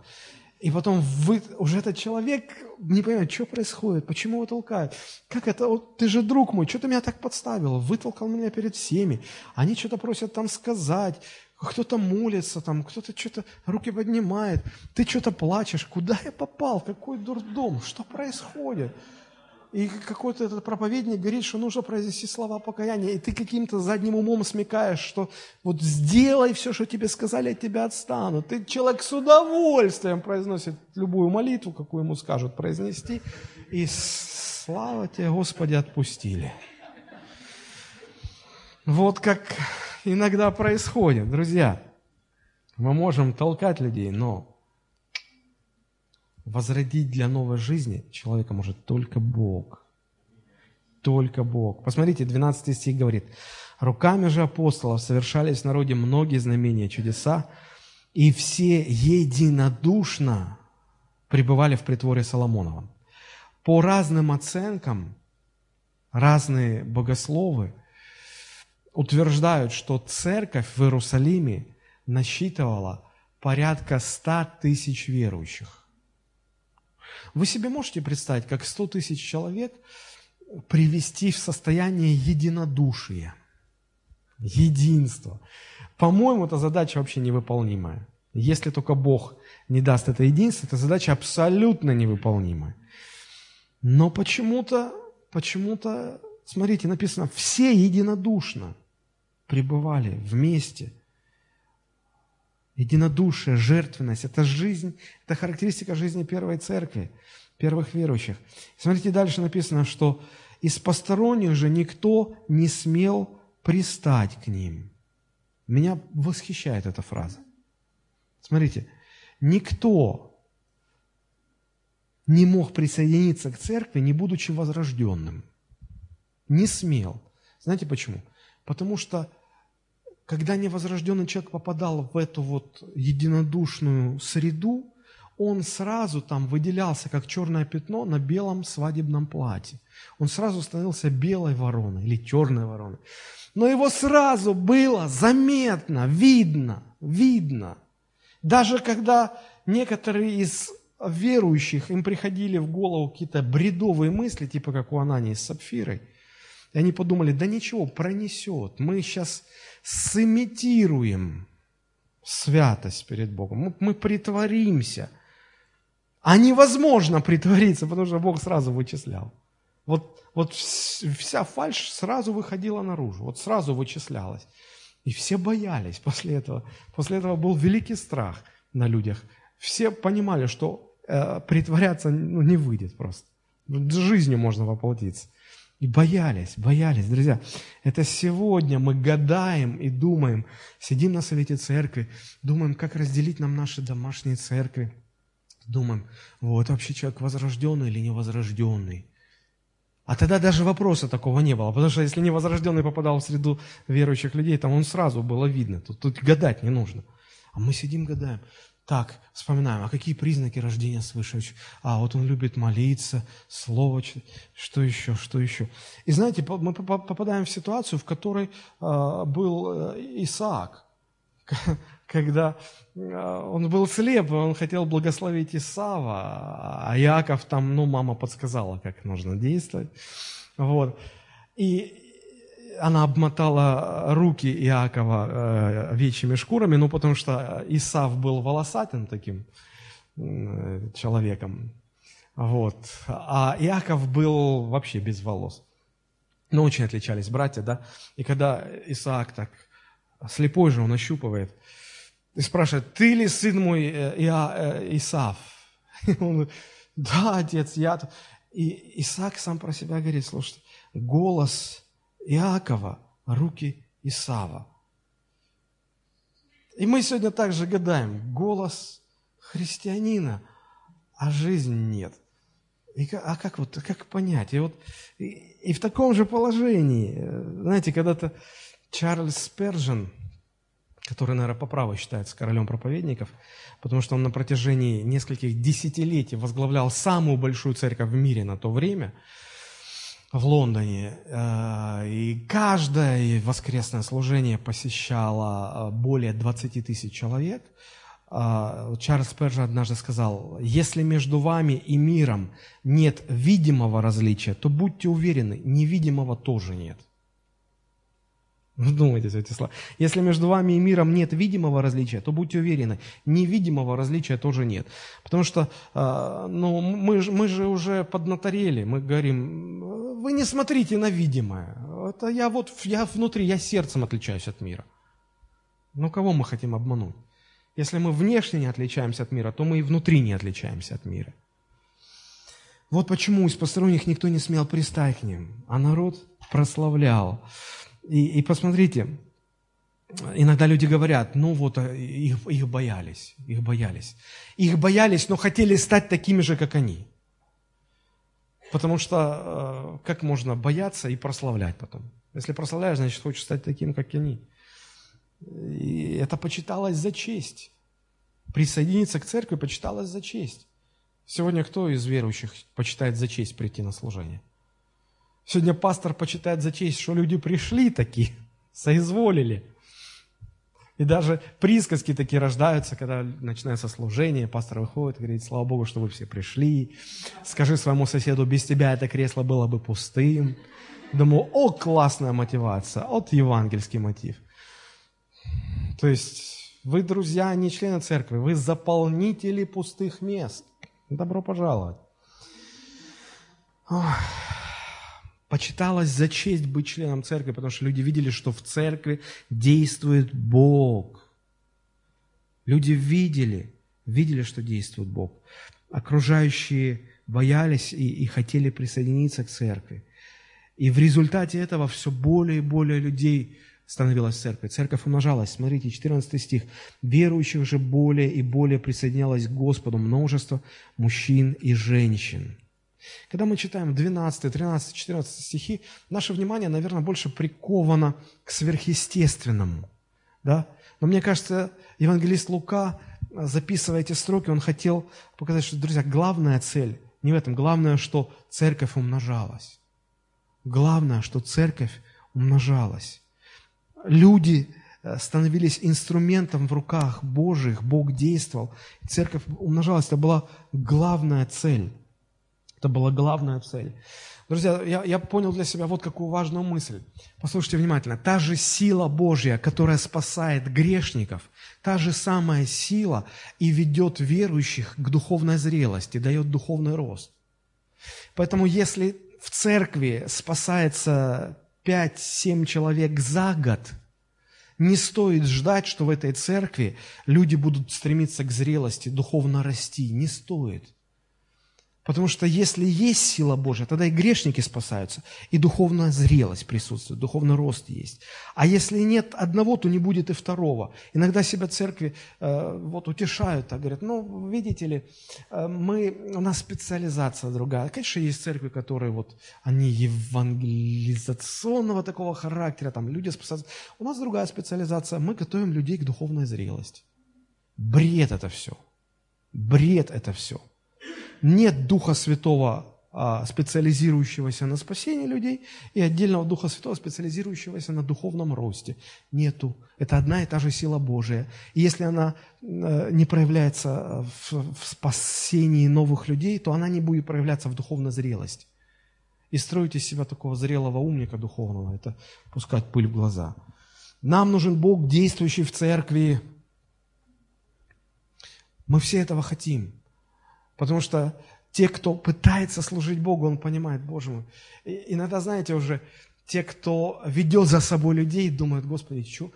И потом вы, уже этот человек не понимает, что происходит, почему его толкают. Как это? Вот, ты же друг мой, что ты меня так подставил? Вытолкал меня перед всеми. Они что-то просят там сказать. Кто-то молится там, кто-то что-то руки поднимает. Ты что-то плачешь. Куда я попал? Какой дурдом? Что происходит? И какой-то этот проповедник говорит, что нужно произнести слова покаяния, и ты каким-то задним умом смекаешь, что вот сделай все, что тебе сказали, от тебя отстанут. Ты человек с удовольствием произносит любую молитву, какую ему скажут произнести, и слава тебе, Господи, отпустили. Вот как иногда происходит, друзья. Мы можем толкать людей, но возродить для новой жизни человека может только Бог. Только Бог. Посмотрите, 12 стих говорит, «Руками же апостолов совершались в народе многие знамения, чудеса, и все единодушно пребывали в притворе Соломоновом». По разным оценкам, разные богословы утверждают, что церковь в Иерусалиме насчитывала порядка ста тысяч верующих. Вы себе можете представить, как 100 тысяч человек привести в состояние единодушия, единства. По-моему, эта задача вообще невыполнимая. Если только Бог не даст это единство, эта задача абсолютно невыполнимая. Но почему-то, почему-то, смотрите, написано, все единодушно пребывали вместе – Единодушие, жертвенность – это жизнь, это характеристика жизни первой церкви, первых верующих. Смотрите, дальше написано, что из посторонних же никто не смел пристать к ним. Меня восхищает эта фраза. Смотрите, никто не мог присоединиться к церкви, не будучи возрожденным. Не смел. Знаете почему? Потому что когда невозрожденный человек попадал в эту вот единодушную среду, он сразу там выделялся, как черное пятно на белом свадебном платье. Он сразу становился белой вороной или черной вороной. Но его сразу было заметно, видно, видно. Даже когда некоторые из верующих, им приходили в голову какие-то бредовые мысли, типа как у Анании с Сапфирой, и они подумали, да ничего, пронесет, мы сейчас сымитируем святость перед Богом, мы, мы притворимся. А невозможно притвориться, потому что Бог сразу вычислял. Вот, вот вся фальшь сразу выходила наружу, вот сразу вычислялась. И все боялись после этого. После этого был великий страх на людях. Все понимали, что э, притворяться ну, не выйдет просто. Жизнью можно воплотиться. И боялись, боялись, друзья. Это сегодня мы гадаем и думаем, сидим на совете церкви, думаем, как разделить нам наши домашние церкви. Думаем, вот вообще человек возрожденный или невозрожденный. А тогда даже вопроса такого не было, потому что если невозрожденный попадал в среду верующих людей, там он сразу было видно, тут, тут гадать не нужно. А мы сидим гадаем. Так, вспоминаем, а какие признаки рождения свыше? А, вот он любит молиться, слово, что еще, что еще. И знаете, мы попадаем в ситуацию, в которой а, был э, Исаак, когда а, он был слеп, он хотел благословить Исава, а Яков там, ну, мама подсказала, как нужно действовать. Вот. И она обмотала руки Иакова э, овечьими шкурами, ну, потому что Исав был волосатым таким человеком. Вот. А Иаков был вообще без волос. Но очень отличались братья, да. И когда Исаак так, слепой же он ощупывает, и спрашивает, ты ли сын мой э, Иа, э, Исав? И он да, отец, я. И Исаак сам про себя говорит, слушайте, голос Иакова, руки Исава. И мы сегодня также гадаем, голос христианина, а жизнь нет. И, а как вот, как понять? И вот и, и в таком же положении, э, знаете, когда-то Чарльз Спержен, который, наверное, по праву считается королем проповедников, потому что он на протяжении нескольких десятилетий возглавлял самую большую церковь в мире на то время, в Лондоне. Э, и каждое воскресное служение посещало э, более 20 тысяч человек. Э, Чарльз Перджи однажды сказал, если между вами и миром нет видимого различия, то будьте уверены, невидимого тоже нет. Вдумайтесь в эти слова. Если между вами и миром нет видимого различия, то будьте уверены, невидимого различия тоже нет. Потому что э, ну, мы, мы же уже поднаторели, мы говорим, вы не смотрите на видимое. Это я вот, я внутри, я сердцем отличаюсь от мира. Ну, кого мы хотим обмануть? Если мы внешне не отличаемся от мира, то мы и внутри не отличаемся от мира. Вот почему из посторонних никто не смел пристать к ним, а народ прославлял. И, и посмотрите, иногда люди говорят, ну вот э, их, их боялись, их боялись. Их боялись, но хотели стать такими же, как они. Потому что э, как можно бояться и прославлять потом? Если прославляешь, значит, хочешь стать таким, как они. И это почиталось за честь. Присоединиться к церкви почиталось за честь. Сегодня кто из верующих почитает за честь прийти на служение? Сегодня пастор почитает за честь, что люди пришли такие, соизволили. И даже присказки такие рождаются, когда начинается служение, пастор выходит и говорит, слава Богу, что вы все пришли. Скажи своему соседу, без тебя это кресло было бы пустым. Думаю, о, классная мотивация, от евангельский мотив. То есть вы, друзья, не члены церкви, вы заполнители пустых мест. Добро пожаловать. Ох почиталось за честь быть членом церкви, потому что люди видели, что в церкви действует Бог. Люди видели, видели, что действует Бог. Окружающие боялись и, и хотели присоединиться к церкви. И в результате этого все более и более людей становилось в церкви. Церковь умножалась. Смотрите, 14 стих. «Верующих же более и более присоединялось к Господу множество мужчин и женщин». Когда мы читаем 12, 13, 14 стихи, наше внимание, наверное, больше приковано к сверхъестественному. Да? Но мне кажется, евангелист Лука, записывая эти строки, он хотел показать, что, друзья, главная цель не в этом. Главное, что церковь умножалась. Главное, что церковь умножалась. Люди э, становились инструментом в руках Божьих, Бог действовал, церковь умножалась, это была главная цель. Это была главная цель. Друзья, я, я понял для себя вот какую важную мысль. Послушайте внимательно. Та же сила Божья, которая спасает грешников, та же самая сила и ведет верующих к духовной зрелости, дает духовный рост. Поэтому если в церкви спасается 5-7 человек за год, не стоит ждать, что в этой церкви люди будут стремиться к зрелости, духовно расти. Не стоит. Потому что если есть сила Божья, тогда и грешники спасаются, и духовная зрелость присутствует, духовный рост есть. А если нет одного, то не будет и второго. Иногда себя церкви э, вот утешают, так говорят, ну, видите ли, э, мы, у нас специализация другая. Конечно, есть церкви, которые вот, они евангелизационного такого характера, там люди спасаются. У нас другая специализация, мы готовим людей к духовной зрелости. Бред это все. Бред это все. Нет Духа Святого, а, специализирующегося на спасении людей, и отдельного Духа Святого, специализирующегося на духовном росте. Нету. Это одна и та же сила Божия. И если она э, не проявляется в, спасении новых людей, то она не будет проявляться в духовной зрелости. И строить из себя такого зрелого умника духовного, это пускать пыль в глаза. Нам нужен Бог, действующий в церкви. Мы все этого хотим. Потому что те, кто пытается служить Богу, он понимает, Боже мой. И иногда, знаете, уже те, кто ведет за собой людей, думают, Господи, что,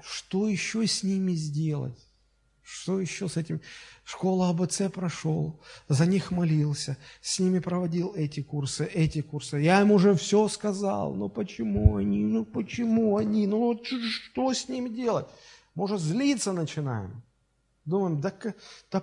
что еще с ними сделать? Что еще с этим? Школу АБЦ прошел, за них молился, с ними проводил эти курсы, эти курсы. Я им уже все сказал. Ну почему они? Ну почему они? Ну что с ними делать? Может, злиться начинаем. Думаем, да, да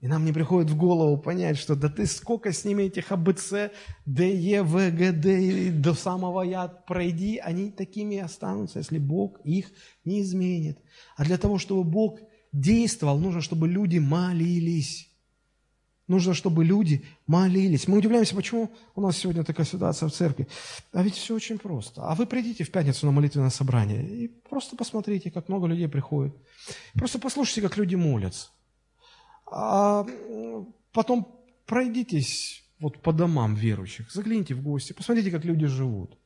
и нам не приходит в голову понять, что да ты сколько с ними этих АБЦ, ДЕ, ВГД, до самого Я пройди, они такими и останутся, если Бог их не изменит. А для того, чтобы Бог действовал, нужно, чтобы люди молились. Нужно, чтобы люди молились. Мы удивляемся, почему у нас сегодня такая ситуация в церкви. А ведь все очень просто. А вы придите в пятницу на молитвенное собрание и просто посмотрите, как много людей приходит. Просто послушайте, как люди молятся. А потом пройдитесь вот по домам верующих, загляните в гости, посмотрите, как люди живут.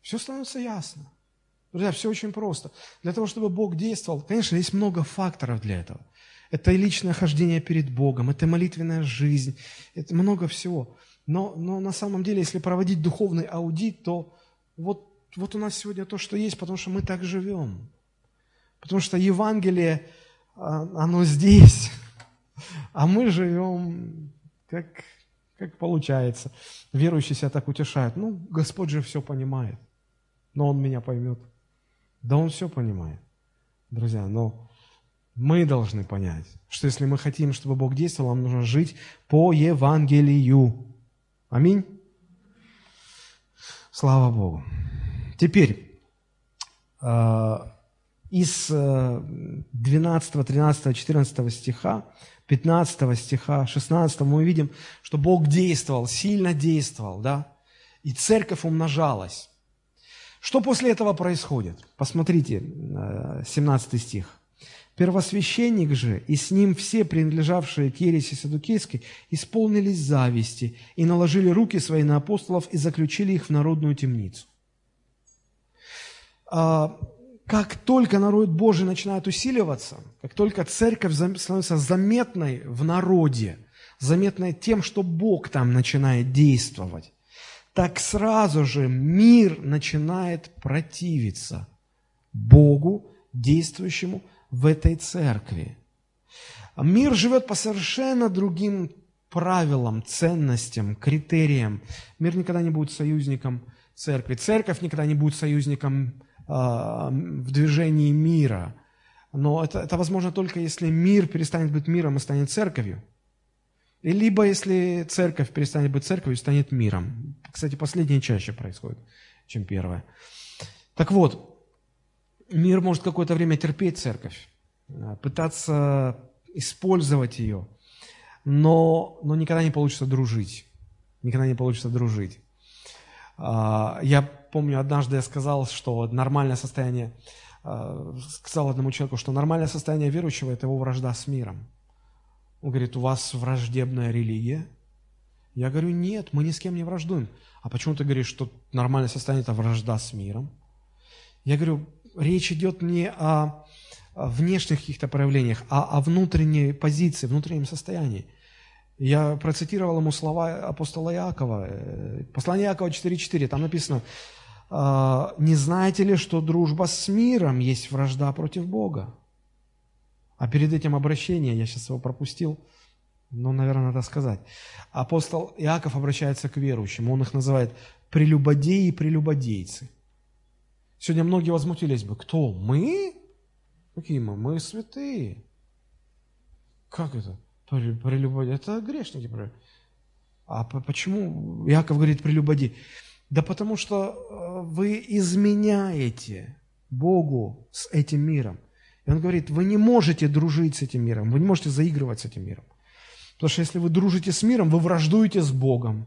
Все становится ясно. Друзья, все очень просто. Для того, чтобы Бог действовал, конечно, есть много факторов для этого. Это личное хождение перед Богом, это молитвенная жизнь, это много всего. Но, но на самом деле, если проводить духовный аудит, то вот, вот у нас сегодня то, что есть, потому что мы так живем. Потому что Евангелие, а, оно здесь. А мы живем, как, как получается. Верующие себя так утешают. Ну, Господь же все понимает. Но Он меня поймет. Да Он все понимает. Друзья, но мы должны понять, что если мы хотим, чтобы Бог действовал, нам нужно жить по Евангелию. Аминь. Слава Богу. Теперь, а, из 12, 13, 14 стиха 15 стиха, 16 мы видим, что Бог действовал, сильно действовал, да, и церковь умножалась. Что после этого происходит? Посмотрите, 17 э, стих. Первосвященник же и с ним все принадлежавшие к ереси Садукейской исполнились зависти и наложили руки свои на апостолов и заключили их в народную темницу. А, как только народ Божий начинает усиливаться, как только церковь становится заметной в народе, заметной тем, что Бог там начинает действовать, так сразу же мир начинает противиться Богу, действующему в этой церкви. Мир живет по совершенно другим правилам, ценностям, критериям. Мир никогда не будет союзником церкви. Церковь никогда не будет союзником а, в движении мира. Но это, это возможно только если мир перестанет быть миром и станет церковью. И либо если церковь перестанет быть церковью и станет миром. Кстати, последнее чаще происходит, чем первое. Так вот, мир может какое-то время терпеть церковь, а, пытаться использовать ее, но, но никогда не получится дружить. Никогда не получится дружить. А, я помню, однажды я сказал, что нормальное состояние, э, сказал одному человеку, что нормальное состояние верующего – это его вражда с миром. Он говорит, у вас враждебная религия? Я говорю, нет, мы ни с кем не враждуем. А почему ты говоришь, что нормальное состояние – это вражда с миром? Я говорю, речь идет не о внешних каких-то проявлениях, а о внутренней позиции, внутреннем состоянии. Я процитировал ему слова апостола Иакова, э, послание Иакова 4.4, там написано, «А, «Не знаете ли, что дружба с миром есть вражда против Бога?» А перед этим обращение, я сейчас его пропустил, но, наверное, надо сказать. Апостол Иаков обращается к верующим, он их называет прелюбодеи и прелюбодейцы. Сегодня многие возмутились бы, кто? Мы? Какие мы? Мы святые. Как это? Прелюбодей. Это грешники. А почему Иаков говорит прелюбодей? Да потому что э, вы изменяете Богу с этим миром. И он говорит, вы не можете дружить с этим миром, вы не можете заигрывать с этим миром. Потому что если вы дружите с миром, вы враждуете с Богом.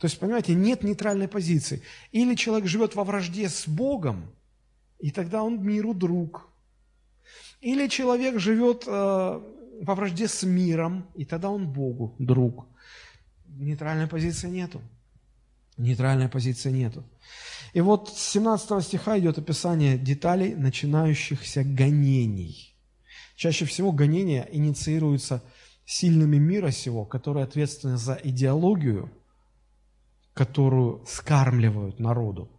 То есть, понимаете, нет нейтральной позиции. Или человек живет во вражде с Богом, и тогда он миру друг. Или человек живет э, во вражде с миром, и тогда он Богу друг. Нейтральной позиции нету. Нейтральной позиции нету. И вот с 17 стиха идет описание деталей начинающихся гонений. Чаще всего гонения инициируются сильными мира сего, которые ответственны за идеологию, которую скармливают народу,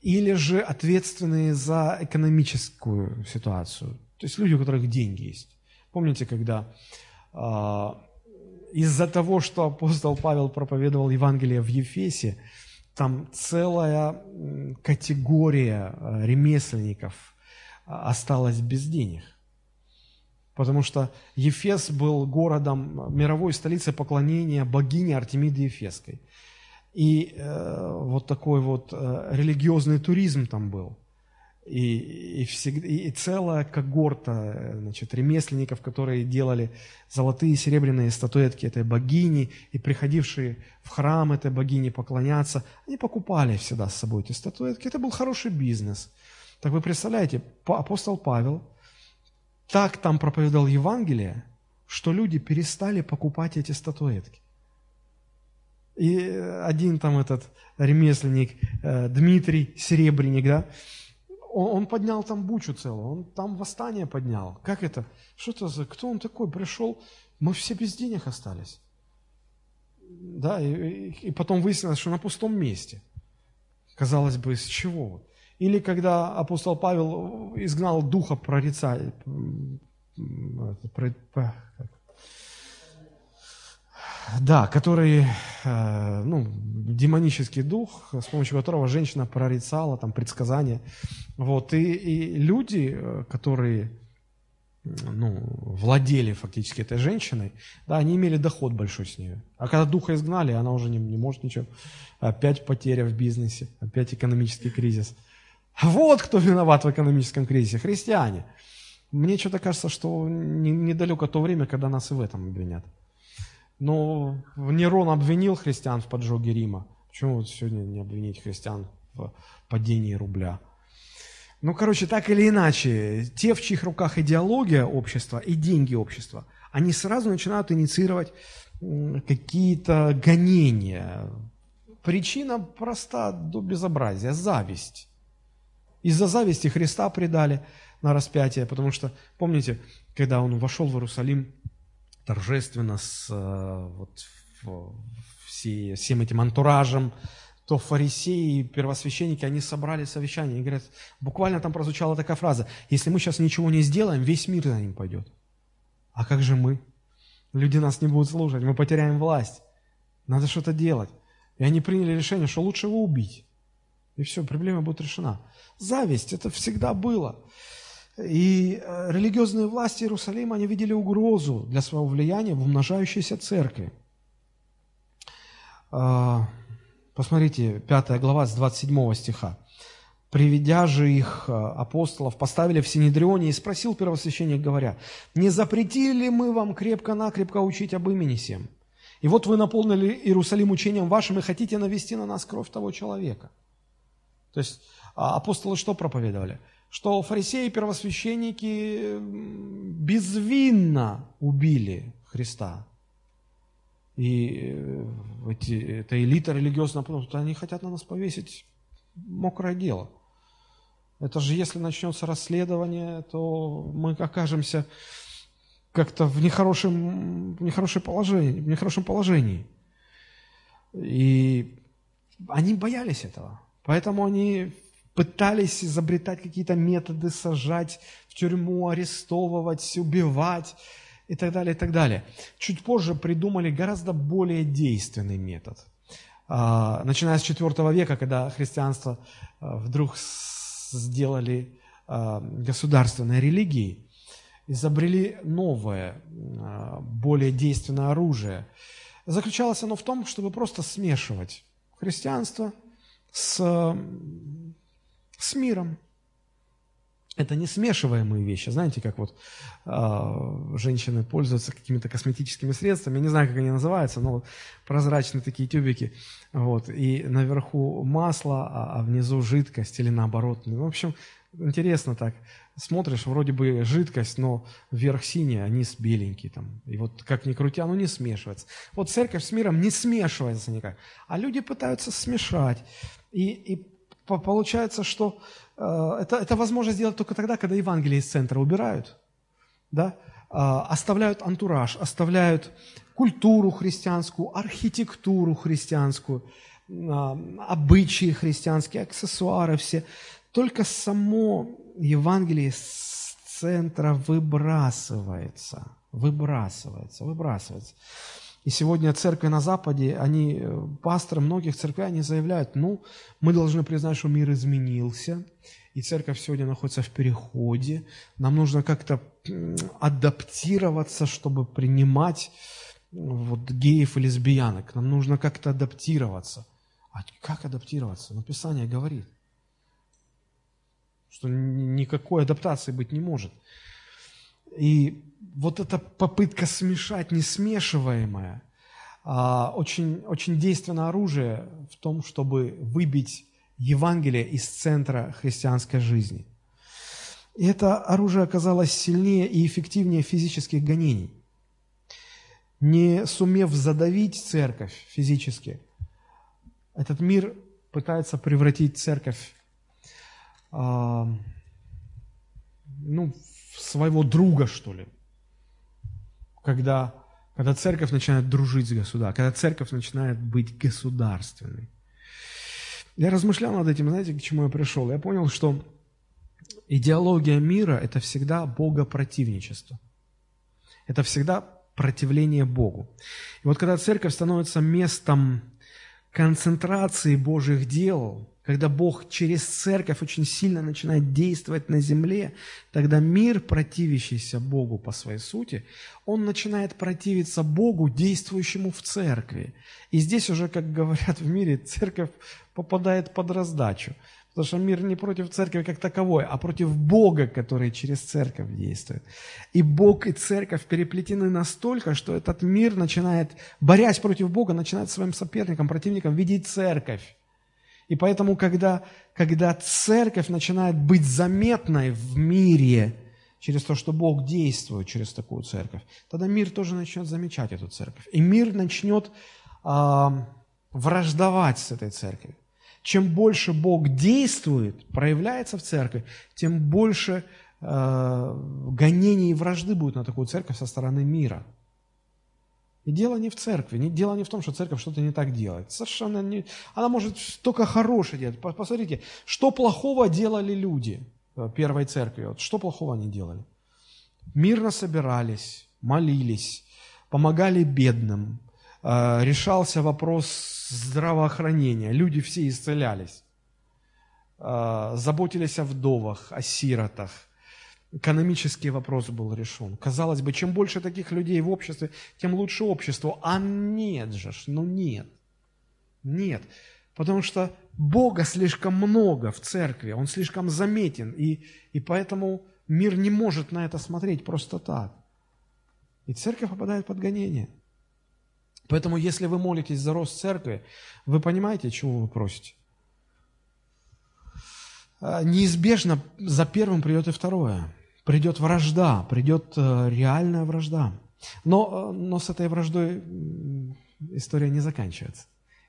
или же ответственные за экономическую ситуацию, то есть люди, у которых деньги есть. Помните, когда э, из-за того, что апостол Павел проповедовал Евангелие в Ефесе, там целая категория э, ремесленников э, осталась без денег. Потому что Ефес был городом, мировой столицей поклонения богини Артемиды Ефеской. И э, вот такой вот э, религиозный туризм там был. И, и, всегда, и целая когорта э, значит, ремесленников, которые делали золотые и серебряные статуэтки этой богини, и приходившие в храм этой богини поклоняться, они покупали всегда с собой эти статуэтки. Это был хороший бизнес. Так вы представляете, апостол Павел так там проповедовал Евангелие, что люди перестали покупать эти статуэтки. И один там этот ремесленник, э, Дмитрий Серебренник, да, он, поднял там бучу целую, он там восстание поднял. Как это? Что это за, кто он такой? Пришел, мы все без денег остались. Да, и, и потом выяснилось, что на пустом месте. Казалось бы, из чего? Или когда апостол Павел изгнал духа прорицателя, да, который, э, ну, демонический дух, с помощью которого женщина прорицала там предсказания. Вот, и, и люди, э, которые, ну, владели фактически этой женщиной, да, они имели доход большой с нее. А когда духа изгнали, она уже не, не может ничего. Опять потеря в бизнесе, опять экономический кризис. Вот кто виноват в экономическом кризисе, христиане. Мне что-то кажется, что недалеко то время, когда нас и в этом обвинят. Но Нерон обвинил христиан в поджоге Рима. Почему вот сегодня не обвинить христиан в падении рубля? Ну, короче, так или иначе, те, в чьих руках идеология общества и деньги общества, они сразу начинают инициировать какие-то гонения. Причина проста до безобразия – зависть. Из-за зависти Христа предали на распятие, потому что, помните, когда он вошел в Иерусалим, торжественно с э, вот, все, всем этим антуражем, то фарисеи и первосвященники, они собрали совещание и говорят, буквально там прозвучала такая фраза, если мы сейчас ничего не сделаем, весь мир за ним пойдет. А как же мы? Люди нас не будут слушать, мы потеряем власть. Надо что-то делать. И они приняли решение, что лучше его убить. И все, проблема будет решена. Зависть, это всегда было. И э, религиозные власти Иерусалима, они видели угрозу для своего влияния в умножающейся церкви. А, посмотрите, 5 глава с 27 стиха. «Приведя же их э, апостолов, поставили в Синедрионе и спросил первосвященник, говоря, «Не запретили ли мы вам крепко-накрепко учить об имени всем? И вот вы наполнили Иерусалим учением вашим и хотите навести на нас кровь того человека». То есть а, апостолы что проповедовали? Что фарисеи и первосвященники безвинно убили Христа. И э, эти, эта элита религиозная, они хотят на нас повесить мокрое дело. Это же если начнется расследование, то мы окажемся как-то в нехорошем, в нехорошем положении, в нехорошем положении. И они боялись этого. Поэтому они пытались изобретать какие-то методы, сажать в тюрьму, арестовывать, убивать и так далее, и так далее. Чуть позже придумали гораздо более действенный метод. А, начиная с IV века, когда христианство а, вдруг сделали а, государственной религией, изобрели новое, более действенное оружие. Заключалось оно в том, чтобы просто смешивать христианство с, с миром. Это не смешиваемые вещи. Знаете, как вот э, женщины пользуются какими-то косметическими средствами, я не знаю, как они называются, но вот прозрачные такие тюбики, вот, и наверху масло, а, а внизу жидкость или наоборот. Ну, в общем, интересно так. Смотришь, вроде бы жидкость, но верх синий, а низ беленький. Там. И вот как ни крути, оно не смешивается. Вот церковь с миром не смешивается никак. А люди пытаются смешать. И, и получается, что э, это, это возможно сделать только тогда, когда Евангелие из центра убирают, да? э, оставляют антураж, оставляют культуру христианскую, архитектуру христианскую, э, обычаи христианские, аксессуары все. Только само Евангелие из центра выбрасывается, выбрасывается, выбрасывается. И сегодня церкви на Западе, они, э, пасторы многих церквей, они заявляют, ну, мы должны признать, что мир изменился, и церковь сегодня находится в переходе, нам нужно как-то адаптироваться, чтобы принимать вот геев и лесбиянок, нам нужно как-то адаптироваться. А как адаптироваться? Ну, Писание говорит, что никакой адаптации быть не может. И вот эта попытка смешать несмешиваемое, а, очень, очень действенное оружие в том, чтобы выбить Евангелие из центра христианской жизни. И это оружие оказалось сильнее и эффективнее физических гонений. Не сумев задавить церковь физически, этот мир пытается превратить церковь э, ну, своего друга, что ли, когда, когда церковь начинает дружить с государством, когда церковь начинает быть государственной. Я размышлял над этим, знаете, к чему я пришел? Я понял, что идеология мира – это всегда богопротивничество. Это всегда противление Богу. И вот когда церковь становится местом концентрации Божьих дел, когда Бог через церковь очень сильно начинает действовать на земле, тогда мир, противящийся Богу по своей сути, он начинает противиться Богу, действующему в церкви. И здесь уже, как говорят в мире, церковь попадает под раздачу. Потому что мир не против церкви как таковой, а против Бога, который через церковь действует. И Бог и церковь переплетены настолько, что этот мир начинает, борясь против Бога, начинает своим соперником, противником видеть церковь. И поэтому, когда, когда церковь начинает быть заметной в мире через то, что Бог действует через такую церковь, тогда мир тоже начнет замечать эту церковь. И мир начнет э, враждовать с этой церковью. Чем больше Бог действует, проявляется в церкви, тем больше э, гонений и вражды будет на такую церковь со стороны мира – и дело не в церкви, не, дело не в том, что церковь что-то не так делает. Совершенно не... Она может только хорошее делать. Посмотрите, что плохого делали люди э, первой церкви. Вот что плохого они делали? Мирно собирались, молились, помогали бедным, э, решался вопрос здравоохранения, люди все исцелялись, э, заботились о вдовах, о сиротах – экономический вопрос был решен. Казалось бы, чем больше таких людей в обществе, тем лучше общество. А нет же, ну нет. Нет. Потому что Бога слишком много в церкви, Он слишком заметен, и, и поэтому мир не может на это смотреть просто так. И церковь попадает под гонение. Поэтому, если вы молитесь за рост церкви, вы понимаете, чего вы просите? э, неизбежно за первым придет и второе. Придет вражда, придет э, реальная вражда. Но, э, но с этой враждой история не заканчивается.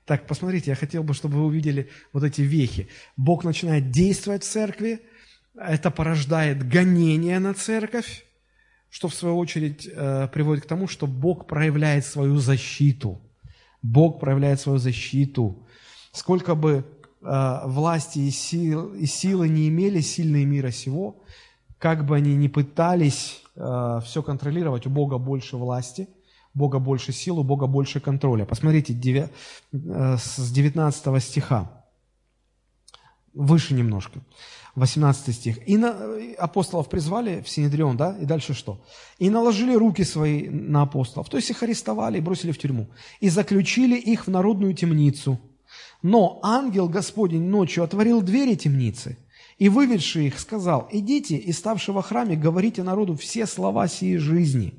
Так, посмотрите, я хотел бы, чтобы вы увидели вот эти вехи. Бог начинает действовать в церкви, это порождает гонение на церковь, что в свою очередь э, приводит к тому, что Бог проявляет свою защиту. Бог проявляет свою защиту. Сколько бы э, власти и, сил, и силы не имели сильные мира сего, как бы они ни пытались э, все контролировать, у Бога больше власти, Бога больше сил, у Бога больше контроля. Посмотрите 9, э, с 19 стиха, выше немножко. 18 стих. «И на, апостолов призвали в Синедрион, да, и дальше что? И наложили руки свои на апостолов, то есть их арестовали и бросили в тюрьму, и заключили их в народную темницу. Но ангел Господень ночью отворил двери темницы, и, выведший их, сказал, «Идите, и ставши во храме, говорите народу все слова сии жизни».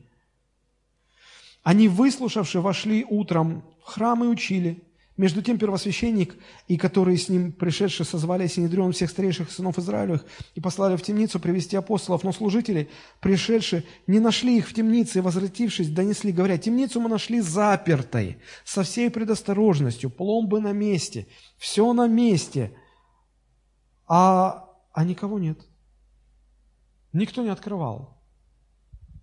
Они, выслушавши, вошли утром в храм и учили – между тем первосвященник и которые с ним пришедшие созвали Синедрион всех старейших сынов Израилевых и послали в темницу привести апостолов, но служители, пришедшие, не нашли их в темнице и, возвратившись, донесли, говоря, темницу мы нашли запертой, со всей предосторожностью, пломбы на месте, все на месте, а, а никого нет. Никто не открывал.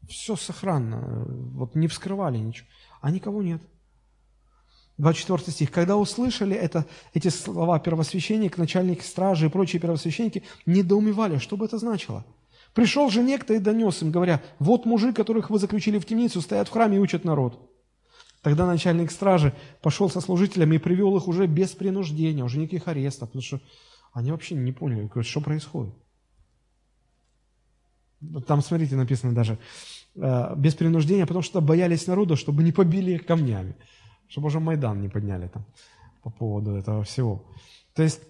Все сохранно, вот не вскрывали ничего, а никого нет. 24 стих. «Когда услышали это, эти слова первосвященник, начальник стражи и прочие первосвященники, недоумевали, что бы это значило. Пришел же некто и донес им, говоря, вот мужи, которых вы заключили в темницу, стоят в храме и учат народ». Тогда начальник стражи пошел со служителями и привел их уже без принуждения, уже никаких арестов, потому что они вообще не поняли, что происходит. Там, смотрите, написано даже, э, без принуждения, потому что боялись народа, чтобы не побили их камнями чтобы уже Майдан не подняли там по поводу этого всего. То есть,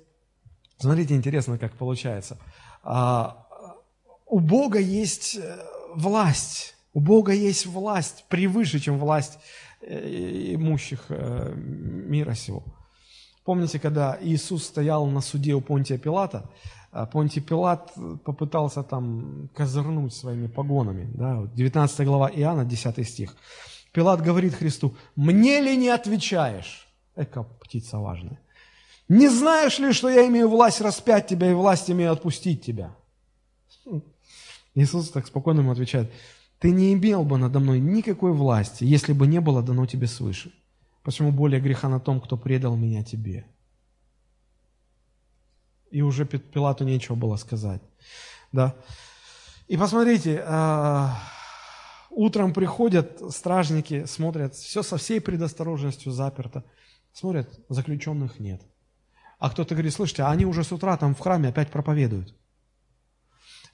смотрите, интересно, как получается. А, у Бога есть э, власть, у Бога есть власть превыше, чем власть э, имущих э, мира сего. Помните, когда Иисус стоял на суде у Понтия Пилата, а Понтий Пилат попытался там козырнуть своими погонами. Да? 19 глава Иоанна, 10 стих. Пилат говорит Христу, мне ли не отвечаешь? Эка птица важная. Не знаешь ли, что я имею власть распять тебя и власть имею отпустить тебя? Иисус так спокойно ему отвечает, ты не имел бы надо мной никакой власти, если бы не было дано тебе свыше. Почему более греха на том, кто предал меня тебе? И уже Пилату нечего было сказать. Да? И посмотрите, а, Утром приходят стражники, смотрят, все со всей предосторожностью заперто. Смотрят, заключенных нет. А кто-то говорит, слышите, а они уже с утра там в храме опять проповедуют.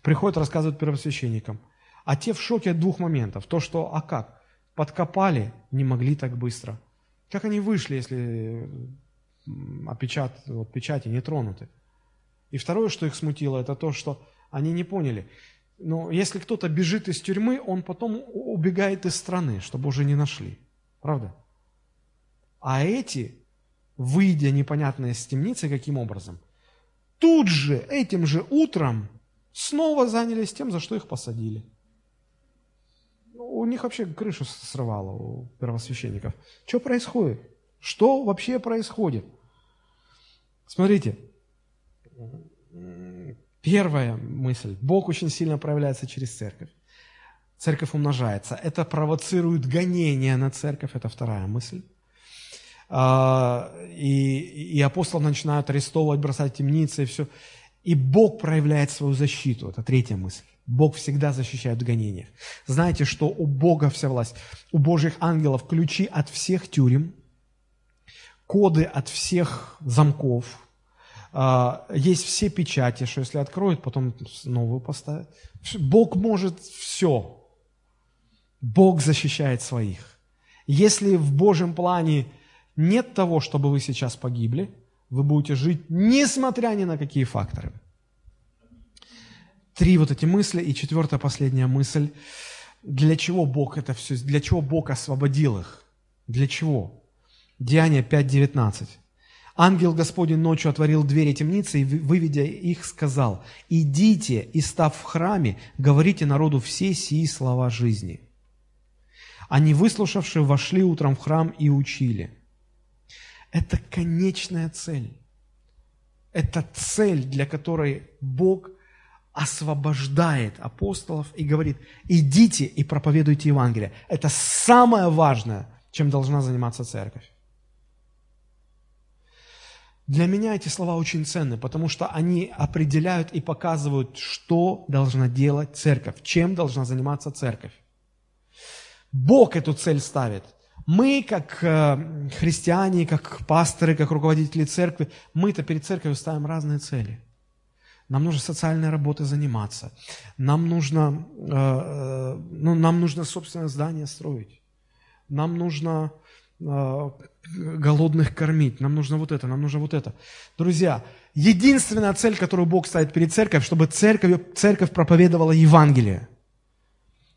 Приходят, рассказывают первосвященникам. А те в шоке от двух моментов. То, что, а как? Подкопали, не могли так быстро. Как они вышли, если опечат, вот, печати не тронуты? И второе, что их смутило, это то, что они не поняли. Но если кто-то бежит из тюрьмы, он потом убегает из страны, чтобы уже не нашли. Правда? А эти, выйдя непонятно из темницы, каким образом? Тут же, этим же утром, снова занялись тем, за что их посадили. Ну, у них вообще крышу срывало, у первосвященников. Что происходит? Что вообще происходит? Смотрите, Первая мысль. Бог очень сильно проявляется через церковь. Церковь умножается. Это провоцирует гонение на церковь. Это вторая мысль. А, и, и апостолы начинают арестовывать, бросать темницы и все. И Бог проявляет свою защиту. Это третья мысль. Бог всегда защищает в гонениях. Знаете, что у Бога вся власть, у Божьих ангелов ключи от всех тюрем, коды от всех замков, есть все печати, что если откроют, потом новую поставят. Бог может все. Бог защищает своих. Если в Божьем плане нет того, чтобы вы сейчас погибли, вы будете жить, несмотря ни на какие факторы. Три вот эти мысли. И четвертая, последняя мысль. Для чего Бог это все, для чего Бог освободил их? Для чего? Деяние 5.19. Ангел Господень ночью отворил двери темницы и, выведя их, сказал, «Идите и, став в храме, говорите народу все сии слова жизни». Они, выслушавшие, вошли утром в храм и учили. Это конечная цель. Это цель, для которой Бог освобождает апостолов и говорит, идите и проповедуйте Евангелие. Это самое важное, чем должна заниматься церковь. Для меня эти слова очень ценны, потому что они определяют и показывают, что должна делать церковь, чем должна заниматься церковь. Бог эту цель ставит. Мы, как э, христиане, как пасторы, как руководители церкви, мы-то перед церковью ставим разные цели. Нам нужно социальной работой заниматься. Нам нужно, э, э, ну, нам нужно собственное здание строить. Нам нужно голодных кормить. Нам нужно вот это, нам нужно вот это. Друзья, единственная цель, которую Бог ставит перед церковью, чтобы церковь, церковь проповедовала Евангелие –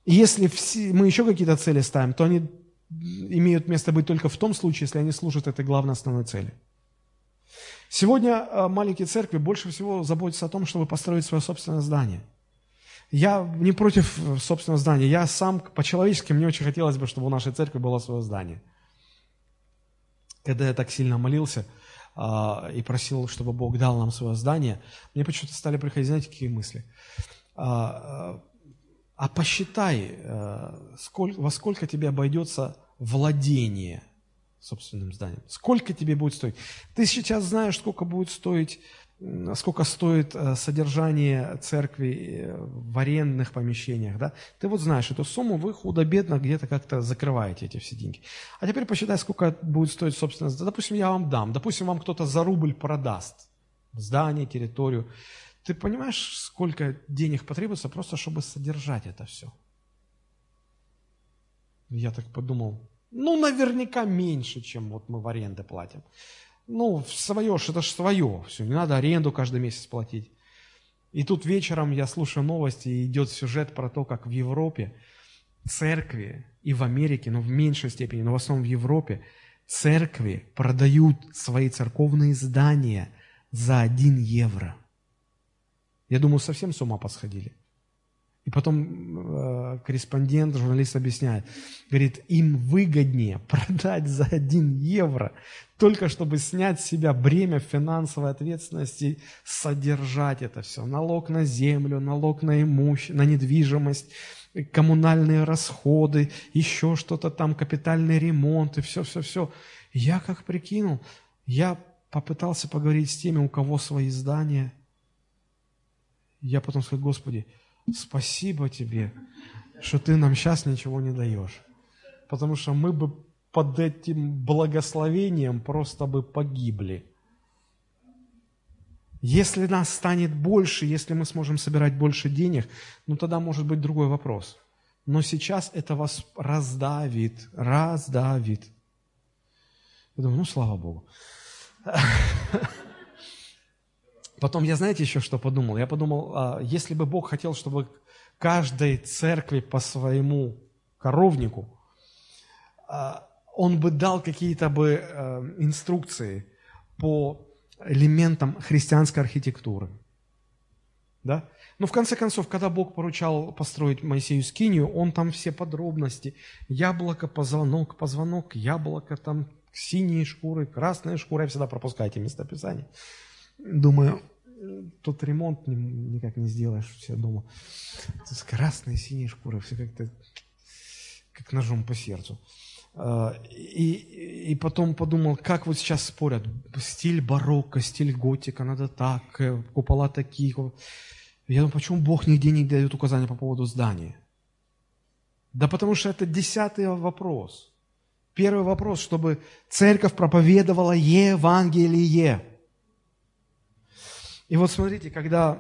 и если все, мы еще какие-то цели ставим, то они имеют место быть только в том случае, если они служат этой главной основной цели. Сегодня э, маленькие церкви больше всего заботятся о том, чтобы построить свое собственное здание. Я не против э, собственного здания. Я сам по-человечески, мне очень хотелось бы, чтобы у нашей церкви было свое здание. Когда я так сильно молился э, и просил, чтобы Бог дал нам свое здание, мне почему-то стали приходить, знаете, какие мысли? Э, а посчитай, э, сколько, во сколько тебе обойдется владение собственным зданием. Сколько тебе будет стоить? Ты сейчас знаешь, сколько будет стоить, сколько стоит э, содержание церкви э, в арендных помещениях, да? Ты вот знаешь эту сумму, вы худо-бедно где-то как-то закрываете эти все деньги. А теперь посчитай, сколько будет стоить собственно. Допустим, я вам дам, допустим, вам кто-то за рубль продаст здание, территорию. Ты понимаешь, сколько денег потребуется просто, чтобы содержать это все? Я так подумал, ну, наверняка меньше, чем вот мы в аренды платим. Ну, свое, это же свое, все, не надо аренду каждый месяц платить. И тут вечером я слушаю новости, и идет сюжет про то, как в Европе церкви и в Америке, но в меньшей степени, но в основном в Европе, церкви продают свои церковные здания за один евро. Я думаю, совсем с ума посходили. И потом э, корреспондент, журналист объясняет, говорит, им выгоднее продать за один евро, только чтобы снять с себя бремя финансовой ответственности, содержать это все. Налог на землю, налог на имущество, на недвижимость, коммунальные расходы, еще что-то там, капитальный ремонт и все-все-все. Я как прикинул, я попытался поговорить с теми, у кого свои здания – я потом сказал, Господи, спасибо Тебе, что Ты нам сейчас ничего не даешь. Потому что мы бы под этим благословением просто бы погибли. Если нас станет больше, если мы сможем собирать больше денег, ну тогда может быть другой вопрос. Но сейчас это вас раздавит, раздавит. Я думаю, ну слава Богу. Потом я, знаете, еще что подумал? Я подумал, а, если бы Бог хотел, чтобы каждой церкви по своему коровнику, а, Он бы дал какие-то бы а, инструкции по элементам христианской архитектуры. Да? Но в конце концов, когда Бог поручал построить Моисею скинию, он там все подробности, яблоко, позвонок, позвонок, яблоко, там синие шкуры, красные шкуры, я всегда пропускаю эти местописания. Думаю, тот ремонт никак не сделаешь все дома. Тут красные, синие шкуры, все как-то как ножом по сердцу. А, и, и потом подумал, как вот сейчас спорят, стиль барокко, стиль готика, надо так, э, купола такие. Я думаю, почему Бог нигде не дает указания по поводу здания? Да потому что это десятый вопрос. Первый вопрос, чтобы церковь проповедовала Евангелие. И вот смотрите, когда,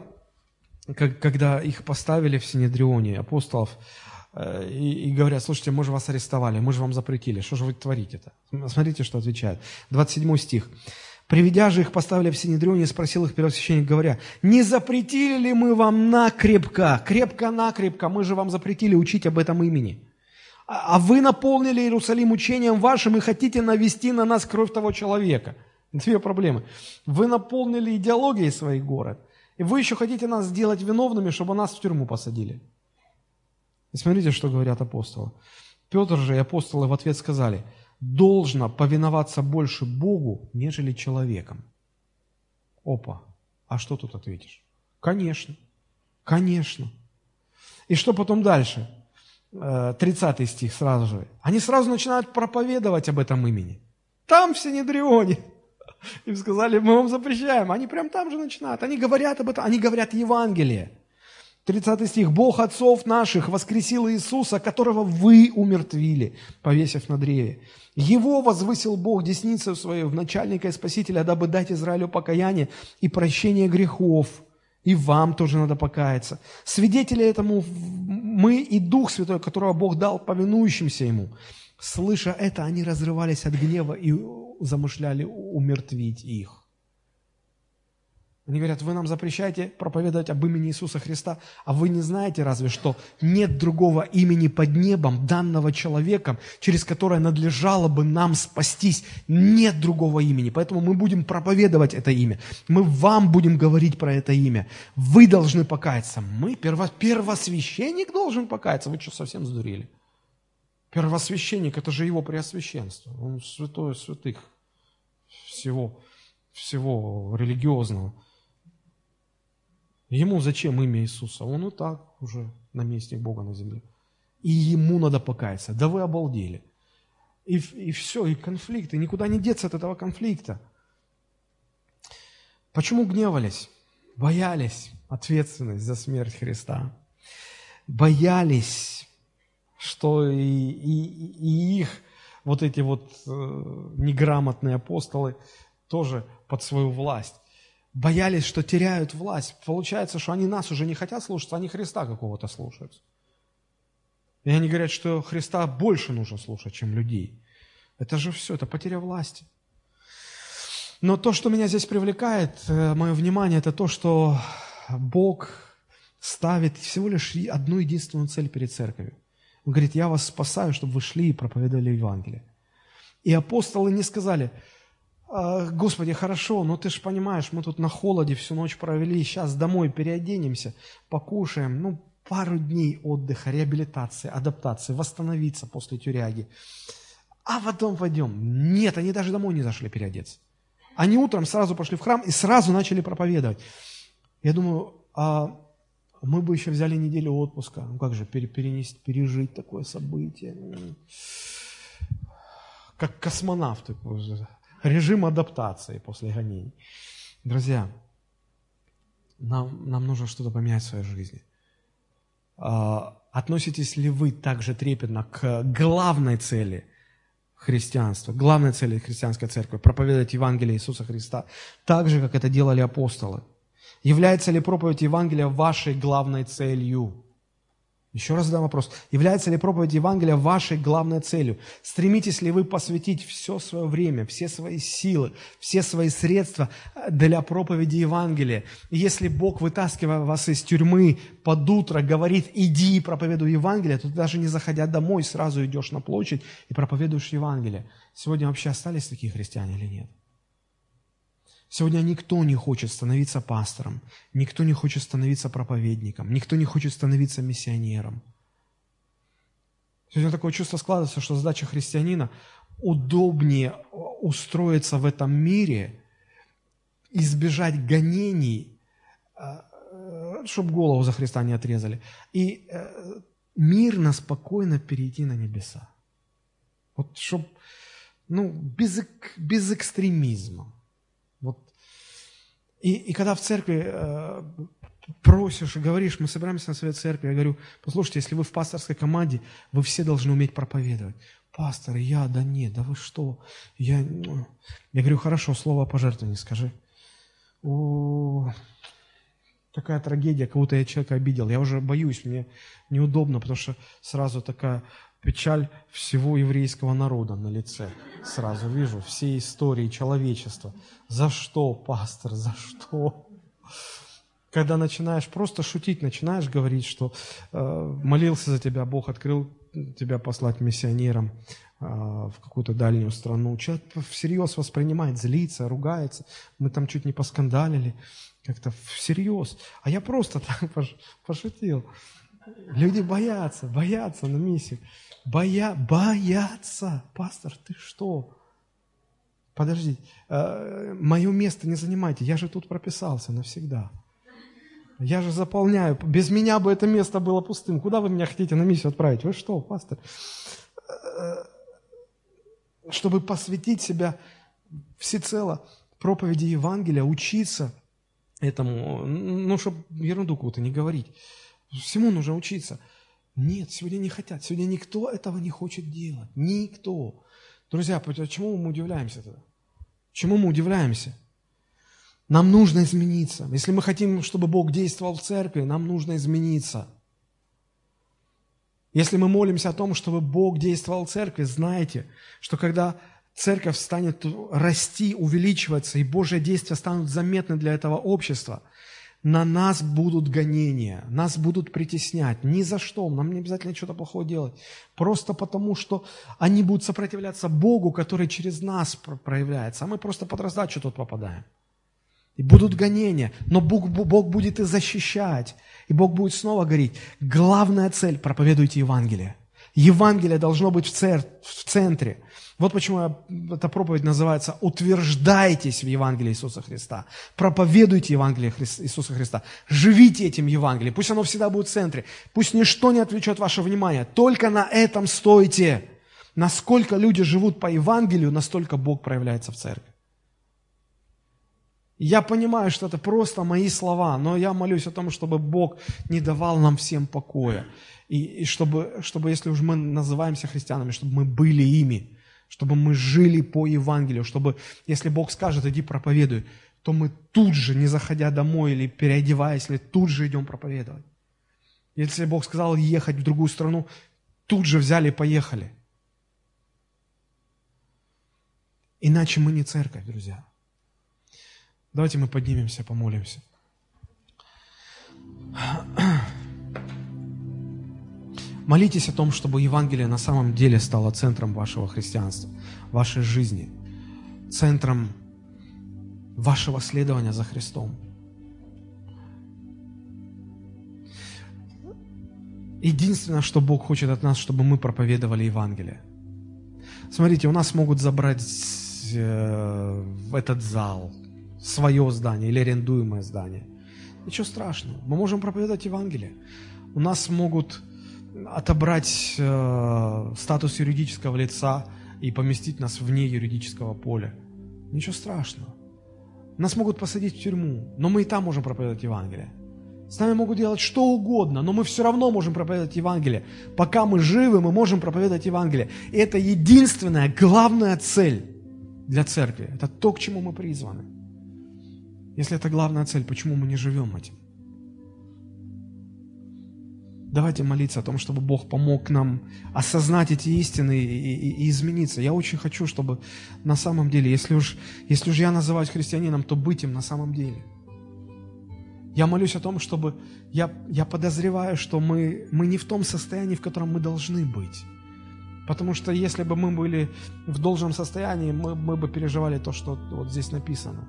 когда их поставили в Синедрионе, апостолов, э, и, и говорят, слушайте, мы же вас арестовали, мы же вам запретили, что же вы творите-то? Смотрите, что отвечают. 27 стих. Приведя же их, поставили в Синедрионе, спросил их первосвященник, говоря, не запретили ли мы вам накрепко, крепко-накрепко, мы же вам запретили учить об этом имени. А, а вы наполнили Иерусалим учением вашим и хотите навести на нас кровь того человека. Две проблемы. Вы наполнили идеологией свой город, и вы еще хотите нас сделать виновными, чтобы нас в тюрьму посадили. И смотрите, что говорят апостолы. Петр же и апостолы в ответ сказали, должно повиноваться больше Богу, нежели человеком. Опа, а что тут ответишь? Конечно, конечно. И что потом дальше? 30 э, стих сразу же. Они сразу начинают проповедовать об этом имени. Там в Синедрионе. Им сказали, мы вам запрещаем. Они прям там же начинают. Они говорят об этом, они говорят Евангелие. 30 стих. «Бог отцов наших воскресил Иисуса, которого вы умертвили, повесив на древе. Его возвысил Бог десницей своей в начальника и спасителя, дабы дать Израилю покаяние и прощение грехов. И вам тоже надо покаяться. Свидетели этому мы и Дух Святой, которого Бог дал повинующимся Ему. Слыша это, они разрывались от гнева и замышляли умертвить их. Они говорят, вы нам запрещаете проповедовать об имени Иисуса Христа, а вы не знаете разве, что нет другого имени под небом, данного человеком, через которое надлежало бы нам спастись. Нет другого имени, поэтому мы будем проповедовать это имя. Мы вам будем говорить про это имя. Вы должны покаяться. Мы, перво, первосвященник должен покаяться. Вы что, совсем сдурели? Первосвященник, это же его преосвященство. Он святой святых всего, всего религиозного. Ему зачем имя Иисуса? Он и так уже наместник Бога на земле. И ему надо покаяться. Да вы обалдели. И, и все, и конфликт, и никуда не деться от этого конфликта. Почему гневались? Боялись ответственность за смерть Христа. Боялись, что и, и, и их вот эти вот э, неграмотные апостолы тоже под свою власть боялись, что теряют власть. Получается, что они нас уже не хотят слушаться, они Христа какого-то слушаются. И они говорят, что Христа больше нужно слушать, чем людей. Это же все, это потеря власти. Но то, что меня здесь привлекает, э, мое внимание, это то, что Бог ставит всего лишь одну единственную цель перед церковью. Он говорит, я вас спасаю, чтобы вы шли и проповедовали Евангелие. И апостолы не сказали, «А, Господи, хорошо, но ты же понимаешь, мы тут на холоде всю ночь провели, сейчас домой переоденемся, покушаем, ну, пару дней отдыха, реабилитации, адаптации, восстановиться после тюряги. А потом пойдем. Нет, они даже домой не зашли переодеться. Они утром сразу пошли в храм и сразу начали проповедовать. Я думаю, а мы бы еще взяли неделю отпуска. Ну как же перенести, пережить такое событие? Как космонавты режим адаптации после гонений. Друзья, нам, нам нужно что-то поменять в своей жизни. А, относитесь ли вы также трепетно к главной цели христианства, главной цели христианской церкви, проповедовать Евангелие Иисуса Христа, так же, как это делали апостолы? Является ли проповедь Евангелия вашей главной целью? Еще раз задам вопрос. Является ли проповедь Евангелия вашей главной целью? Стремитесь ли вы посвятить все свое время, все свои силы, все свои средства э, для проповеди Евангелия? И если Бог, вытаскивая вас из тюрьмы под утро, говорит, иди и проповедуй Евангелие, то ты даже не заходя домой, сразу идешь на площадь и проповедуешь Евангелие. Сегодня вообще остались такие христиане или нет? Сегодня никто не хочет становиться пастором, никто не хочет становиться проповедником, никто не хочет становиться миссионером. Сегодня такое чувство складывается, что задача христианина удобнее устроиться в этом мире, избежать гонений, а, э, чтобы голову за Христа не отрезали, и э, мирно, спокойно перейти на небеса. Вот чтобы, ну, без, без экстремизма. И, и когда в церкви э, просишь говоришь, мы собираемся на совет церкви, я говорю, послушайте, если вы в пасторской команде, вы все должны уметь проповедовать. Пастор, я, да нет, да вы что? Я, ну». я говорю, хорошо, слово о пожертвовании скажи. О, такая трагедия, кого-то я человека обидел. Я уже боюсь, мне неудобно, потому что сразу такая печаль всего еврейского народа на лице. Сразу вижу все истории человечества. За что, пастор, за что? Когда начинаешь просто шутить, начинаешь говорить, что э, молился за тебя, Бог открыл тебя послать миссионером, а, в какую-то дальнюю страну. Человек всерьез воспринимает, злится, ругается. Мы там чуть не поскандалили, как-то всерьез. А я просто так пошутил. Люди боятся, боятся на миссии. Боя, боятся. Пастор, ты что? Подождите, э, мое место не занимайте, я же тут прописался навсегда. Я же заполняю. Без меня бы это место было пустым. Куда вы меня хотите на миссию отправить? Вы что, пастор? Э, чтобы посвятить себя всецело проповеди Евангелия, учиться этому, ну, чтобы ерунду какую-то не говорить. Всему нужно учиться. Нет, сегодня не хотят. Сегодня никто этого не хочет делать. Никто. Друзья, почему мы удивляемся тогда? Чему мы удивляемся? Нам нужно измениться. Если мы хотим, чтобы Бог действовал в церкви, нам нужно измениться. Если мы молимся о том, чтобы Бог действовал в церкви, знайте, что когда церковь станет расти, увеличиваться, и Божье действия станут заметны для этого общества, на нас будут гонения, нас будут притеснять. Ни за что, нам не обязательно что-то плохое делать. Просто потому, что они будут сопротивляться Богу, который через нас проявляется, а мы просто под раздачу тут попадаем. И будут гонения, но Бог, Бог будет и защищать. И Бог будет снова говорить, главная цель – проповедуйте Евангелие. Евангелие должно быть в, цер... в центре. Вот почему эта проповедь называется «Утверждайтесь в Евангелии Иисуса Христа». Проповедуйте Евангелие Иисуса Христа. Живите этим Евангелием. Пусть оно всегда будет в центре. Пусть ничто не отвлечет ваше внимание. Только на этом стойте. Насколько люди живут по Евангелию, настолько Бог проявляется в церкви. Я понимаю, что это просто мои слова, но я молюсь о том, чтобы Бог не давал нам всем покоя. И, и чтобы, чтобы, если уж мы называемся христианами, чтобы мы были ими чтобы мы жили по Евангелию, чтобы, если Бог скажет, иди проповедуй, то мы тут же, не заходя домой или переодеваясь, или тут же идем проповедовать. Если Бог сказал ехать в другую страну, тут же взяли и поехали. Иначе мы не церковь, друзья. Давайте мы поднимемся, помолимся. Молитесь о том, чтобы Евангелие на самом деле стало центром вашего христианства, вашей жизни, центром вашего следования за Христом. Единственное, что Бог хочет от нас, чтобы мы проповедовали Евангелие. Смотрите, у нас могут забрать э, этот зал свое здание или арендуемое здание. Ничего страшного. Мы можем проповедовать Евангелие. У нас могут отобрать э, статус юридического лица и поместить нас вне юридического поля. Ничего страшного. Нас могут посадить в тюрьму, но мы и там можем проповедовать Евангелие. С нами могут делать что угодно, но мы все равно можем проповедовать Евангелие. Пока мы живы, мы можем проповедовать Евангелие. И это единственная, главная цель для церкви. Это то, к чему мы призваны. Если это главная цель, почему мы не живем этим? Давайте молиться о том, чтобы Бог помог нам осознать эти истины и, и, и измениться. Я очень хочу, чтобы на самом деле, если уж, если уж я называюсь христианином, то быть им на самом деле. Я молюсь о том, чтобы... Я, я подозреваю, что мы, мы не в том состоянии, в котором мы должны быть. Потому что если бы мы были в должном состоянии, мы, мы бы переживали то, что вот здесь написано.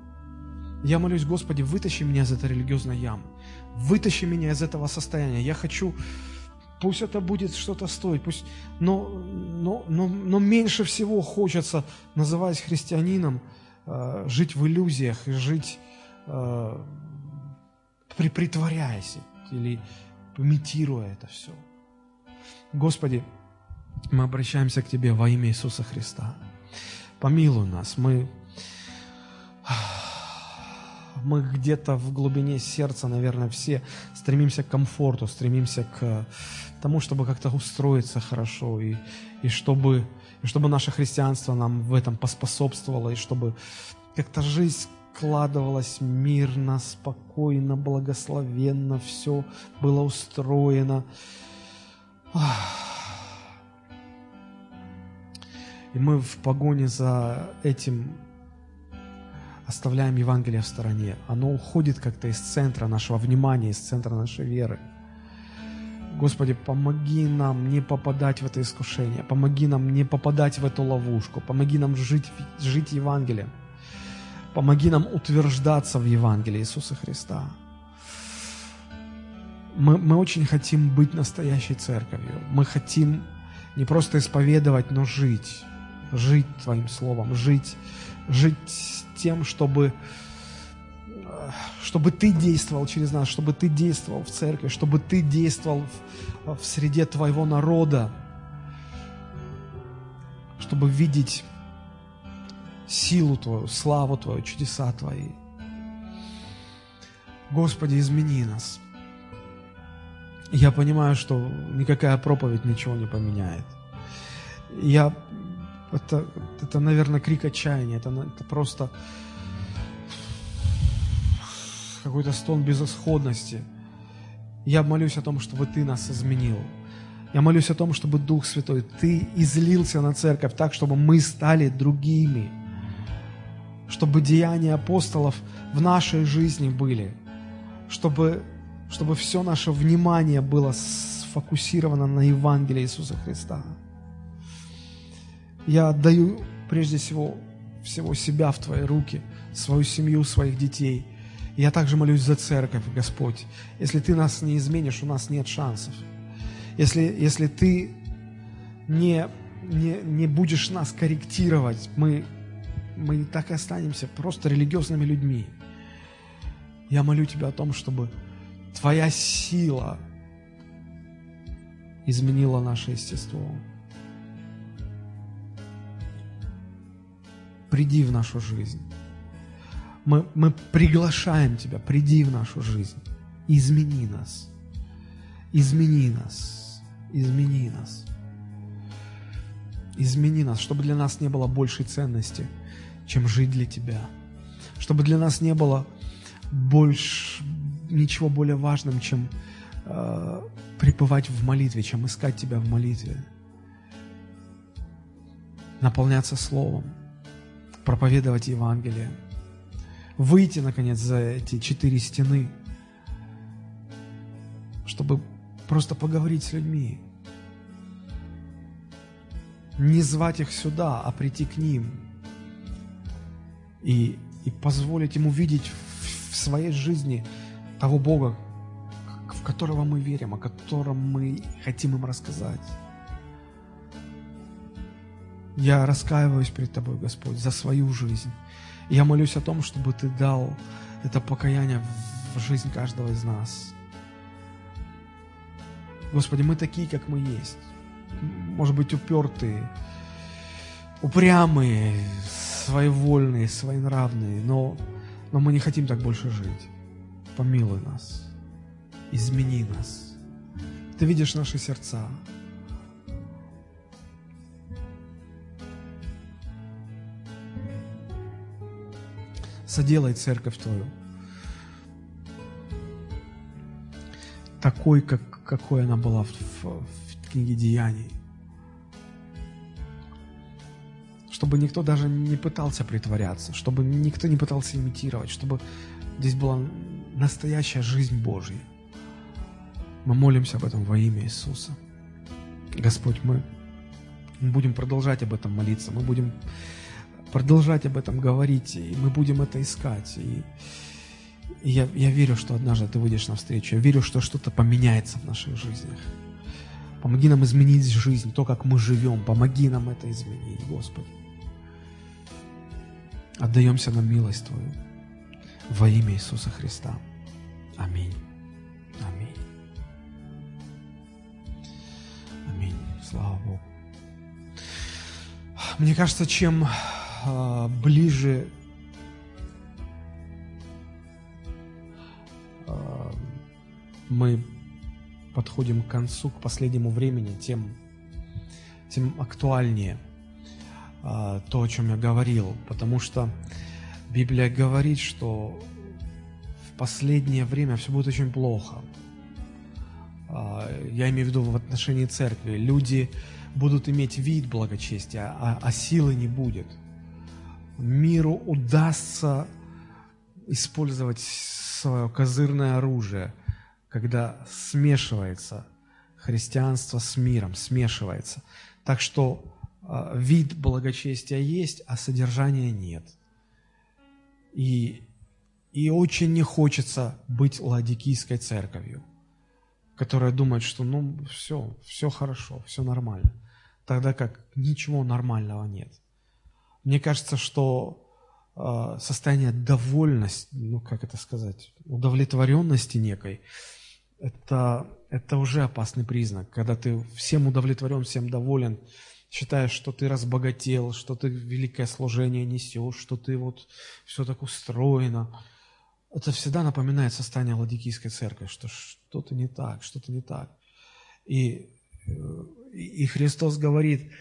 Я молюсь, Господи, вытащи меня из этой религиозной ямы. Вытащи меня из этого состояния. Я хочу, пусть это будет что-то стоить, пусть, но, но, но, но меньше всего хочется, называясь христианином, э, жить в иллюзиях и жить, э, при, притворяясь или имитируя это все. Господи, мы обращаемся к Тебе во имя Иисуса Христа. Помилуй нас, мы мы где-то в глубине сердца, наверное, все стремимся к комфорту, стремимся к тому, чтобы как-то устроиться хорошо, и, и, чтобы, и чтобы наше христианство нам в этом поспособствовало, и чтобы как-то жизнь складывалась мирно, спокойно, благословенно, все было устроено. И мы в погоне за этим оставляем Евангелие в стороне. Оно уходит как-то из центра нашего внимания, из центра нашей веры. Господи, помоги нам не попадать в это искушение, помоги нам не попадать в эту ловушку, помоги нам жить, жить Евангелием, помоги нам утверждаться в Евангелии Иисуса Христа. Мы, мы очень хотим быть настоящей церковью, мы хотим не просто исповедовать, но жить, жить Твоим Словом, жить, жить тем, чтобы чтобы Ты действовал через нас, чтобы Ты действовал в церкви, чтобы Ты действовал в, в среде Твоего народа, чтобы видеть силу Твою, славу Твою, чудеса Твои. Господи, измени нас. Я понимаю, что никакая проповедь ничего не поменяет. Я, это, это наверное, крик отчаяния, это, это просто какой-то стон безысходности. Я молюсь о том, чтобы Ты нас изменил. Я молюсь о том, чтобы Дух Святой, Ты излился на церковь так, чтобы мы стали другими. Чтобы деяния апостолов в нашей жизни были. Чтобы, чтобы все наше внимание было сфокусировано на Евангелии Иисуса Христа. Я отдаю прежде всего всего себя в Твои руки, свою семью, своих детей – я также молюсь за церковь, Господь. Если Ты нас не изменишь, у нас нет шансов. Если, если Ты не, не, не будешь нас корректировать, мы, мы так и останемся просто религиозными людьми. Я молю Тебя о том, чтобы Твоя сила изменила наше естество. Приди в нашу жизнь. Мы, мы приглашаем Тебя, приди в нашу жизнь, измени нас, измени нас, измени нас, измени нас, чтобы для нас не было большей ценности, чем жить для Тебя, чтобы для нас не было больше, ничего более важным, чем э, пребывать в молитве, чем искать Тебя в молитве, наполняться Словом, проповедовать Евангелие – выйти, наконец, за эти четыре стены, чтобы просто поговорить с людьми. Не звать их сюда, а прийти к ним и, и позволить им увидеть в, в своей жизни того Бога, в которого мы верим, о котором мы хотим им рассказать. Я раскаиваюсь перед Тобой, Господь, за свою жизнь. Я молюсь о том, чтобы Ты дал это покаяние в жизнь каждого из нас. Господи, мы такие, как мы есть. Может быть, упертые, упрямые, своевольные, своенравные, но, но мы не хотим так больше жить. Помилуй нас, измени нас. Ты видишь наши сердца, соделай церковь Твою такой, как, какой она была в, в, в книге Деяний. Чтобы никто даже не пытался притворяться, чтобы никто не пытался имитировать, чтобы здесь была настоящая жизнь Божья. Мы молимся об этом во имя Иисуса. Господь, мы будем продолжать об этом молиться, мы будем продолжать об этом говорить, и мы будем это искать. И, я, я верю, что однажды ты выйдешь навстречу. Я верю, что что-то поменяется в наших жизнях. Помоги нам изменить жизнь, то, как мы живем. Помоги нам это изменить, Господи. Отдаемся на милость Твою во имя Иисуса Христа. Аминь. Аминь. Аминь. Слава Богу. Мне кажется, чем ближе а, мы подходим к концу, к последнему времени, тем, тем актуальнее а, то, о чем я говорил. Потому что Библия говорит, что в последнее время все будет очень плохо. Я имею в виду в отношении церкви. Люди будут иметь вид благочестия, а, а силы не будет – миру удастся использовать свое козырное оружие, когда смешивается христианство с миром смешивается. Так что э, вид благочестия есть, а содержания нет. И, и очень не хочется быть ладикийской церковью, которая думает, что ну все, все хорошо, все нормально. Тогда как ничего нормального нет. Мне кажется, что э, состояние довольности, ну как это сказать, удовлетворенности некой, это, это уже опасный признак, когда ты всем удовлетворен, всем доволен, считаешь, что ты разбогател, что ты великое служение несешь, что ты вот все так устроено. Это всегда напоминает состояние Ладикийской церкви, что что-то не так, что-то не так. И, э, и Христос говорит,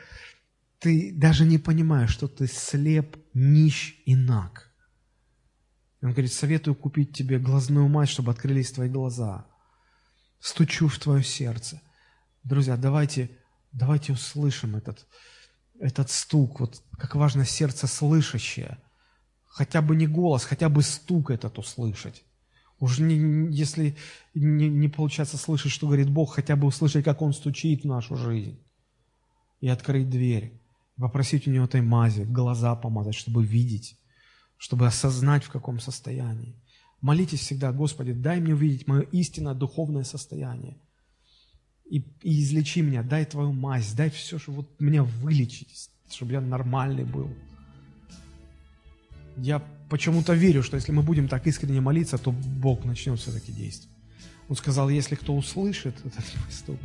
ты даже не понимаешь, что ты слеп, нищ и наг. Он говорит, советую купить тебе глазную мать, чтобы открылись твои глаза стучу в твое сердце. Друзья, давайте, давайте услышим этот, этот стук, вот как важно сердце слышащее. Хотя бы не голос, хотя бы стук этот услышать. Уж не, если не, не получается слышать, что говорит Бог, хотя бы услышать, как Он стучит в нашу жизнь. И открыть дверь. Попросить у Него этой мази, глаза помазать, чтобы видеть, чтобы осознать, в каком состоянии. Молитесь всегда, Господи, дай мне увидеть мое истинное духовное состояние. И, и излечи меня, дай Твою мазь, дай все, чтобы вот меня вылечить, чтобы я нормальный был. Я почему-то верю, что если мы будем так искренне молиться, то Бог начнет все-таки действовать. Он сказал, если кто услышит этот мой стук,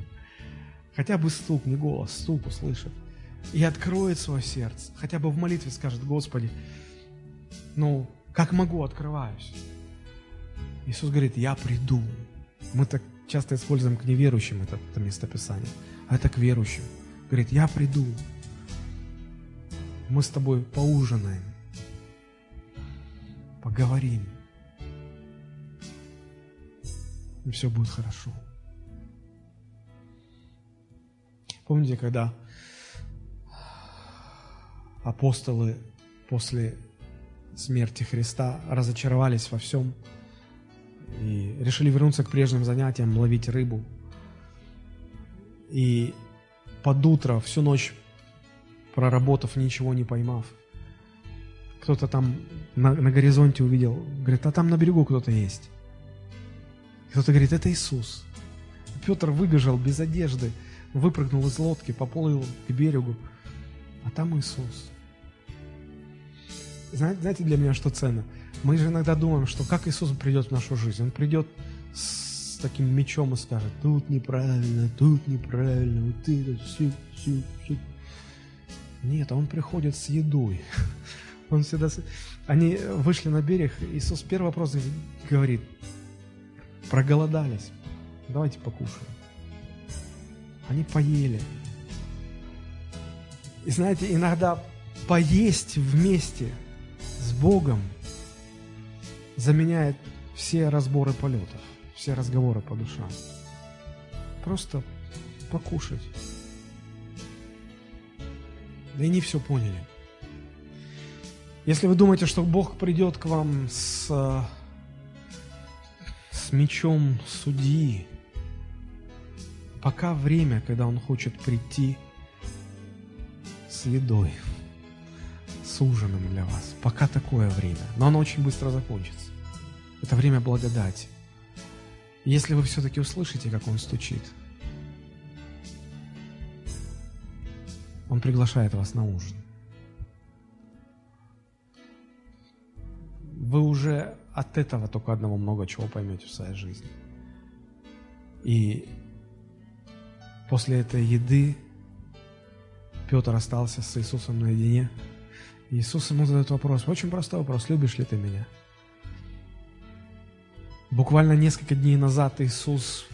хотя бы стук, не голос, стук услышит, и откроет свое сердце, хотя бы в молитве скажет, Господи, ну, как могу, открываюсь. Иисус говорит, я приду. Мы так часто используем к неверующим это, это местописание, а это к верующим. Говорит, я приду. Мы с тобой поужинаем, поговорим. И все будет хорошо. Помните, когда апостолы после смерти Христа разочаровались во всем, и решили вернуться к прежним занятиям, ловить рыбу. И под утро, всю ночь проработав, ничего не поймав, кто-то там на, на горизонте увидел, говорит, а там на берегу кто-то есть. Кто-то говорит, это Иисус. Петр выбежал без одежды, выпрыгнул из лодки, поплыл к берегу, а там Иисус. Знаете, для меня что ценно? Мы же иногда думаем, что как Иисус придет в нашу жизнь? Он придет с таким мечом и скажет, тут неправильно, тут неправильно, вот это, все, все, все. Нет, он приходит с едой. Он всегда... Они вышли на берег, Иисус первый вопрос говорит, проголодались, давайте покушаем. Они поели. И знаете, иногда поесть вместе Богом – заменяет все разборы полетов, все разговоры по душам. Просто покушать. Да и не все поняли. Если вы думаете, что Бог придет к вам с, с мечом судьи, пока время, когда Он хочет прийти с едой, с ужином для вас. Пока такое время. Но оно очень быстро закончится. Это время благодати. Если вы все-таки услышите, как он стучит, он приглашает вас на ужин. Вы уже от этого только одного много чего поймете в своей жизни. И после этой еды Петр остался с Иисусом наедине – Иисус ему задает вопрос, очень простой вопрос, любишь ли ты меня? Буквально несколько дней назад Иисус,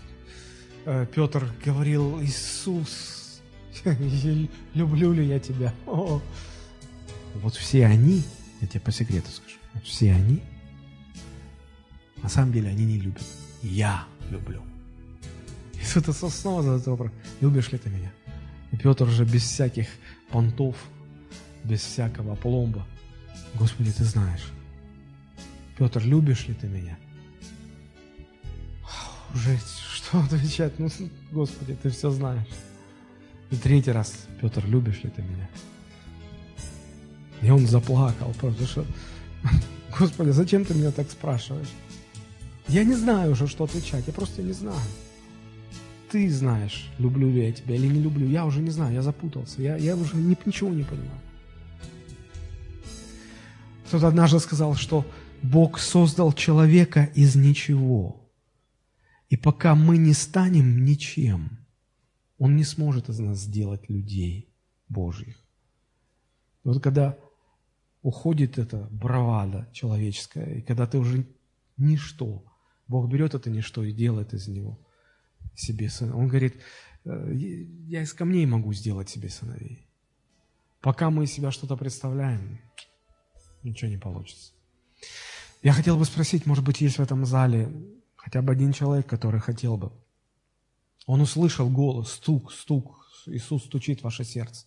э, Петр говорил, Иисус, люблю ли я тебя? О, вот все они, я тебе по секрету скажу, вот все они, на самом деле они не любят. Я люблю. Иисус снова задает вопрос, любишь ли ты меня? И Петр уже без всяких понтов без всякого пломба. Господи, Ты знаешь. Петр, любишь ли Ты меня? Уже что, отвечать? Ну, Господи, ты все знаешь. И третий раз, Петр, любишь ли ты меня? И он заплакал, потому что, Господи, зачем ты меня так спрашиваешь? Я не знаю уже, что отвечать, я просто не знаю. Ты знаешь, люблю ли я тебя или не люблю. Я уже не знаю, я запутался, я, я уже ни, ничего не понимаю. Кто-то однажды сказал, что Бог создал человека из ничего. И пока мы не станем ничем, Он не сможет из нас сделать людей Божьих. Вот когда уходит эта бравада человеческая, и когда ты уже ничто, Бог берет это ничто и делает из него себе сына. Он говорит, «Э, я из камней могу сделать себе сыновей. Пока мы из себя что-то представляем, ничего не получится. Я хотел бы спросить, может быть, есть в этом зале хотя бы один человек, который хотел бы. Он услышал голос, стук, стук, Иисус стучит в ваше сердце.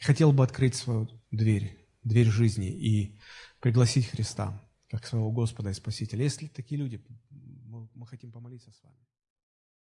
Хотел бы открыть свою дверь, дверь жизни и пригласить Христа как своего Господа и Спасителя. Если такие люди, мы, хотим помолиться с вами.